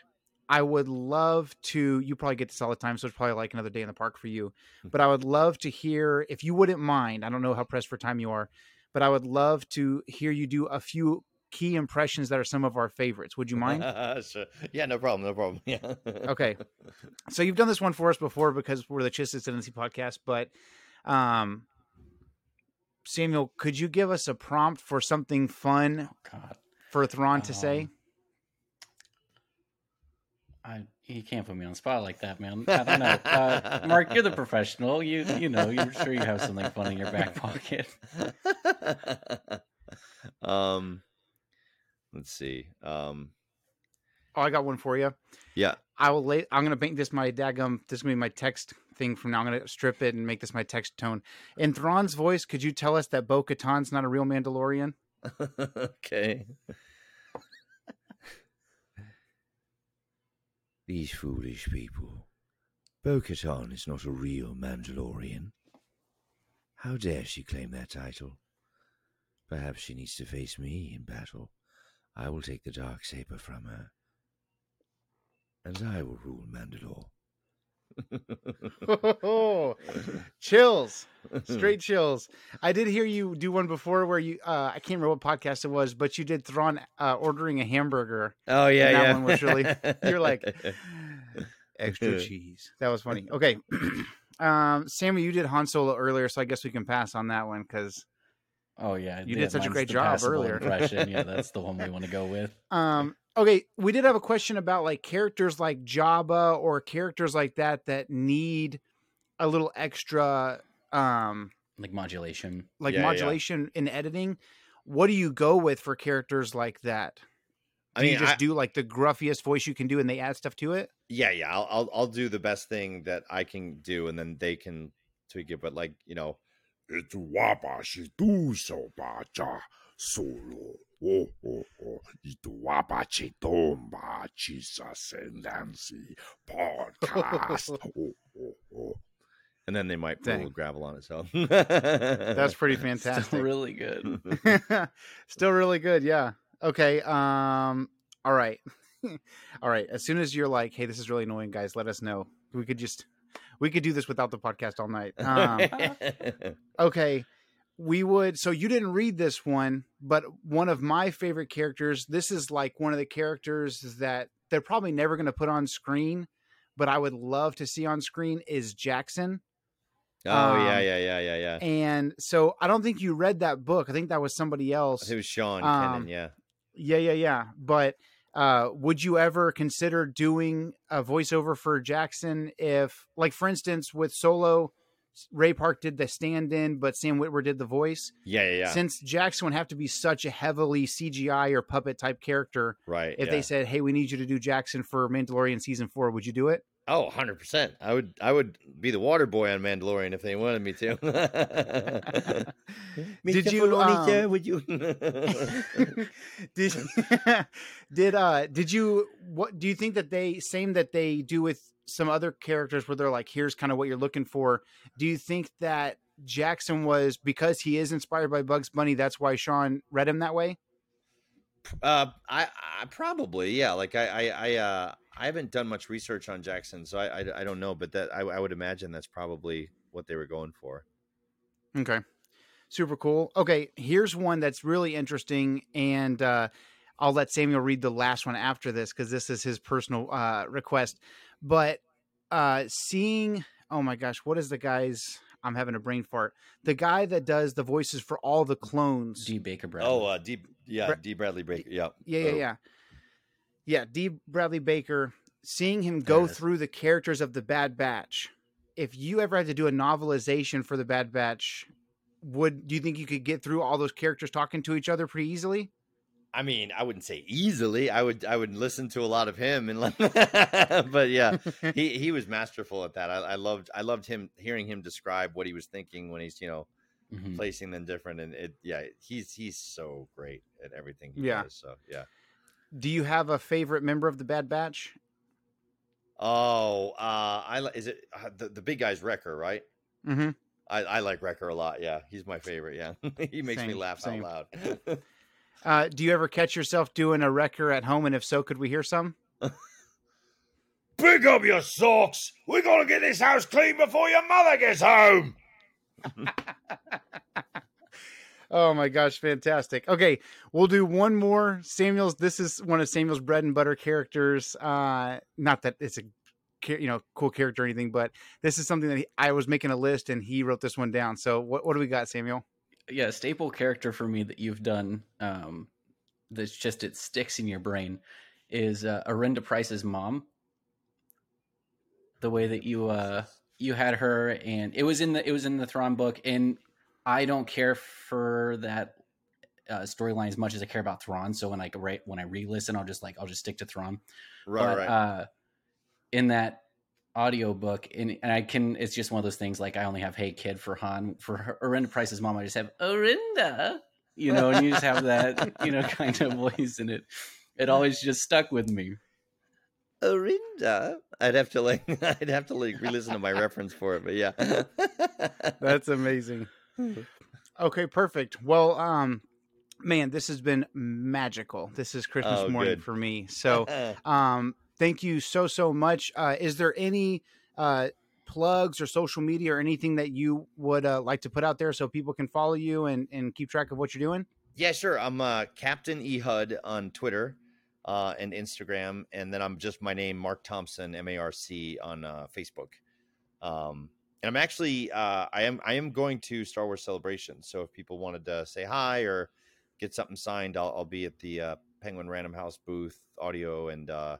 I would love to. You probably get this all the time, so it's probably like another day in the park for you. But I would love to hear if you wouldn't mind. I don't know how pressed for time you are, but I would love to hear you do a few key impressions that are some of our favorites. Would you mind? sure. Yeah, no problem, no problem. Yeah. Okay. so you've done this one for us before because we're the Chiss Ascendancy podcast, but um Samuel, could you give us a prompt for something fun Oh, God. for Thrawn to say? Um, I you can't put me on the spot like that, man. I don't know. Uh, Marc, you're the professional. You you know, you're sure you have something fun in your back pocket. um, let's see. Um, Oh, I got one for you. yeah. I will lay I'm gonna make this my daggum this is gonna be my text thing from now. I'm gonna strip it and make this my text tone. In Thrawn's voice, could you tell us that Bo Katan's not a real Mandalorian? okay. These foolish people. Bo Katan is not a real Mandalorian. How dare she claim that title? Perhaps she needs to face me in battle. I will take the dark saber from her, and I will rule Mandalore. chills, straight chills. I did hear you do one before where you uh, I can't remember what podcast it was, but you did Thrawn uh, ordering a hamburger. Oh yeah, that yeah. one was really- you're like, Extra cheese. That was funny. Okay. um, Sammy, you did Han Solo earlier, so I guess we can pass on that one because Oh yeah, You yeah, did such a great job earlier. Impression, yeah, that's the one we want to go with. Um, okay, we did have a question about like characters like Jabba or characters like that that need a little extra um Like modulation. like Yeah, yeah. modulation in editing. What do you go with for characters like that? I Do you just I- do like the gruffiest voice you can do and they add stuff to it? yeah, yeah. I'll, I'll I'll do the best thing that I can do, and then they can tweak it. But like you know, It's wabashi tu so bacha solo. Oh, oh, oh. Itu wabachi tomba Chiss Ascendancy podcast. oh, oh, oh. and then they might put a Dang. little gravel on it. So That's pretty Still fantastic. really good. Still really good, yeah. Okay. Um. All right. all right. As soon as you're like, "Hey, this is really annoying, guys," let us know. We could just we could do this without the podcast all night. Um, okay. We would. So you didn't read this one, but one of my favorite characters. This is like one of the characters that they're probably never going to put on screen, but I would love to see on screen is Jaxxon. oh yeah, Um, yeah, yeah, yeah, yeah. And so I don't think you read that book. I think that was somebody else. It was Sean um, Kennan. Yeah. Yeah, yeah, yeah. But uh, would you ever consider doing a voiceover for Jaxxon if, like, for instance, with Solo, Ray Park did the stand in, but Sam Witwer did the voice? Yeah, yeah, yeah. Since Jaxxon would have to be such a heavily CGI or puppet type character, right. if yeah. they said, hey, we need you to do Jaxxon for Mandalorian season four, would you do it? Oh, 100%. I would I would be the water boy on Mandalorian if they wanted me to. Did you, Filoni, um, sir, would you did did uh did you what do you think that they same that they do with some other characters where they're like here's kind of what you're looking for do you think that jaxxon was because he is inspired by bugs bunny that's why sean read him that way Uh, I, I probably yeah. Like I, I, I, uh, I haven't done much research on Jaxxon, so I, I, I don't know. But that I, I would imagine that's probably what they were going for. okay super cool okay here's one that's really interesting and uh i'll let samuel read the last one after this because this is his personal uh request but uh seeing oh my gosh what is the guy's i'm having a brain fart the guy that does the voices for all the clones D Baker Bradley. Oh, uh, D, yeah, Bra- D. Bradley Baker. Yeah, yeah yeah Oh. yeah yeah d bradley baker seeing him go Yes. through the characters of the bad batch if you ever had to do a novelization for the bad batch would do you think you could get through all those characters talking to each other pretty easily I mean, I wouldn't say easily. I would, I would listen to a lot of him, and but yeah, he he was masterful at that. I, I loved, I loved him hearing him describe what he was thinking when he's, you know, Mhm. placing them different, and it, yeah, he's he's so great at everything he Yeah. does. So yeah. do you have a favorite member of the bad batch Oh, uh, I is it uh, the the big guy's Wrecker, right? mm-hmm. I, I like Wrecker a lot. Yeah, he's my favorite. Yeah, he makes me laugh same. out loud. Uh, do you ever catch yourself doing a wrecker at home and if so could we hear some Pick up your socks. We gotta get this house clean before your mother gets home. Oh my gosh, fantastic. Okay, we'll do one more. Samuel's this is one of Samuel's bread and butter characters. Uh not that it's a you know, cool character or anything, but this is something that he, I was making a list and he wrote this one down. So what what do we got, Samuel? Yeah, staple character for me that you've done. Um, that's just it sticks in your brain is uh, Arihnda Pryce's mom. The way that you uh you had her, and it was in the it was in the Thrawn book, and I don't care for that uh, storyline as much as I care about Thrawn. So when I re- when I re-listen, I'll just like I'll just stick to Thrawn. right, but, right. Uh, in that audio book, and, and I can, it's just one of those things. Like I only have "Hey Kid" for Han. For her, Arihnda Pryce's mom, I just have Arihnda. You know, and you just have that, you know, kind of voice in it. It always just stuck with me. Arihnda. I'd have to like, I'd have to like re-listen to my reference for it, but yeah. That's amazing. Okay, perfect. Well, um man, this has been magical. This is Christmas Oh, morning good. for me. So, um, thank you so so much. Uh, is there any uh, plugs or social media or anything that you would uh, like to put out there so people can follow you and and keep track of what you're doing? Yeah, sure. I'm uh, Captain Ehud on Twitter uh, and Instagram, and then I'm just my name, Marc Thompson, M A R C, on uh, Facebook. Um, and I'm actually uh, I am I am going to Star Wars Celebration. So if people wanted to say hi or get something signed, I'll, I'll be at the uh, Penguin Random House booth, audio, and uh,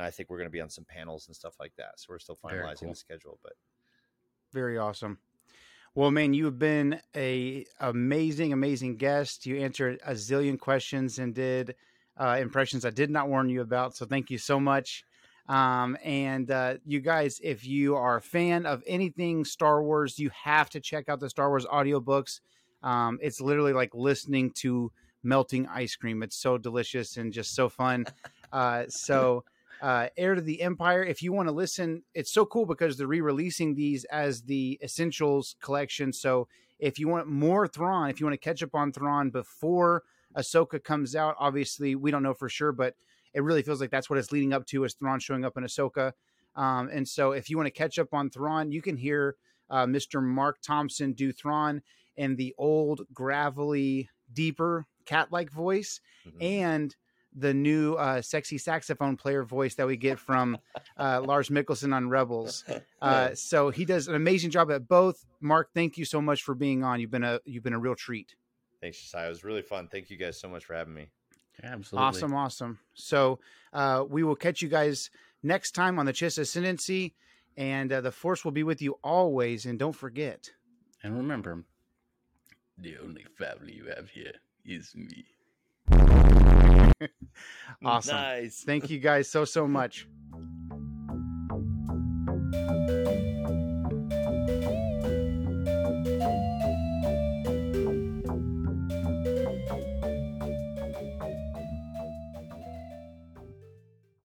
and I think we're going to be on some panels and stuff like that. So we're still finalizing cool. the schedule, but Very awesome. Well, man, you have been a amazing, amazing guest. You answered a zillion questions and did uh, impressions I did not warn you about. So thank you so much. Um, and uh, you guys, if you are a fan of anything Star Wars, you have to check out the Star Wars audiobooks. Um, it's literally like listening to melting ice cream. It's so delicious and just so fun. Uh, so uh, Heir to the Empire. If you want to listen, it's so cool because they're re-releasing these as the Essentials collection. So if you want more Thrawn, if you want to catch up on Thrawn before Ahsoka comes out, obviously we don't know for sure, but it really feels like that's what it's leading up to is Thrawn showing up in Ahsoka. Um, and so if you want to catch up on Thrawn, you can hear uh, Mr. Marc Thompson do Thrawn in the old, gravelly, deeper cat-like voice mhm. and the new uh, sexy saxophone player voice that we get from uh, Lars Mikkelsen on Rebels. Uh, so he does an amazing job at both. Marc, thank you so much for being on. You've been a you've been a real treat. thanks, Josiah. It was really fun. Thank you guys so much for having me. Absolutely. Awesome, awesome. So uh, we will catch you guys next time on the Chiss Ascendancy, and uh, the Force will be with you always. And don't forget. And remember, the only family you have here is me. Awesome. Nice. Thank you guys so so much.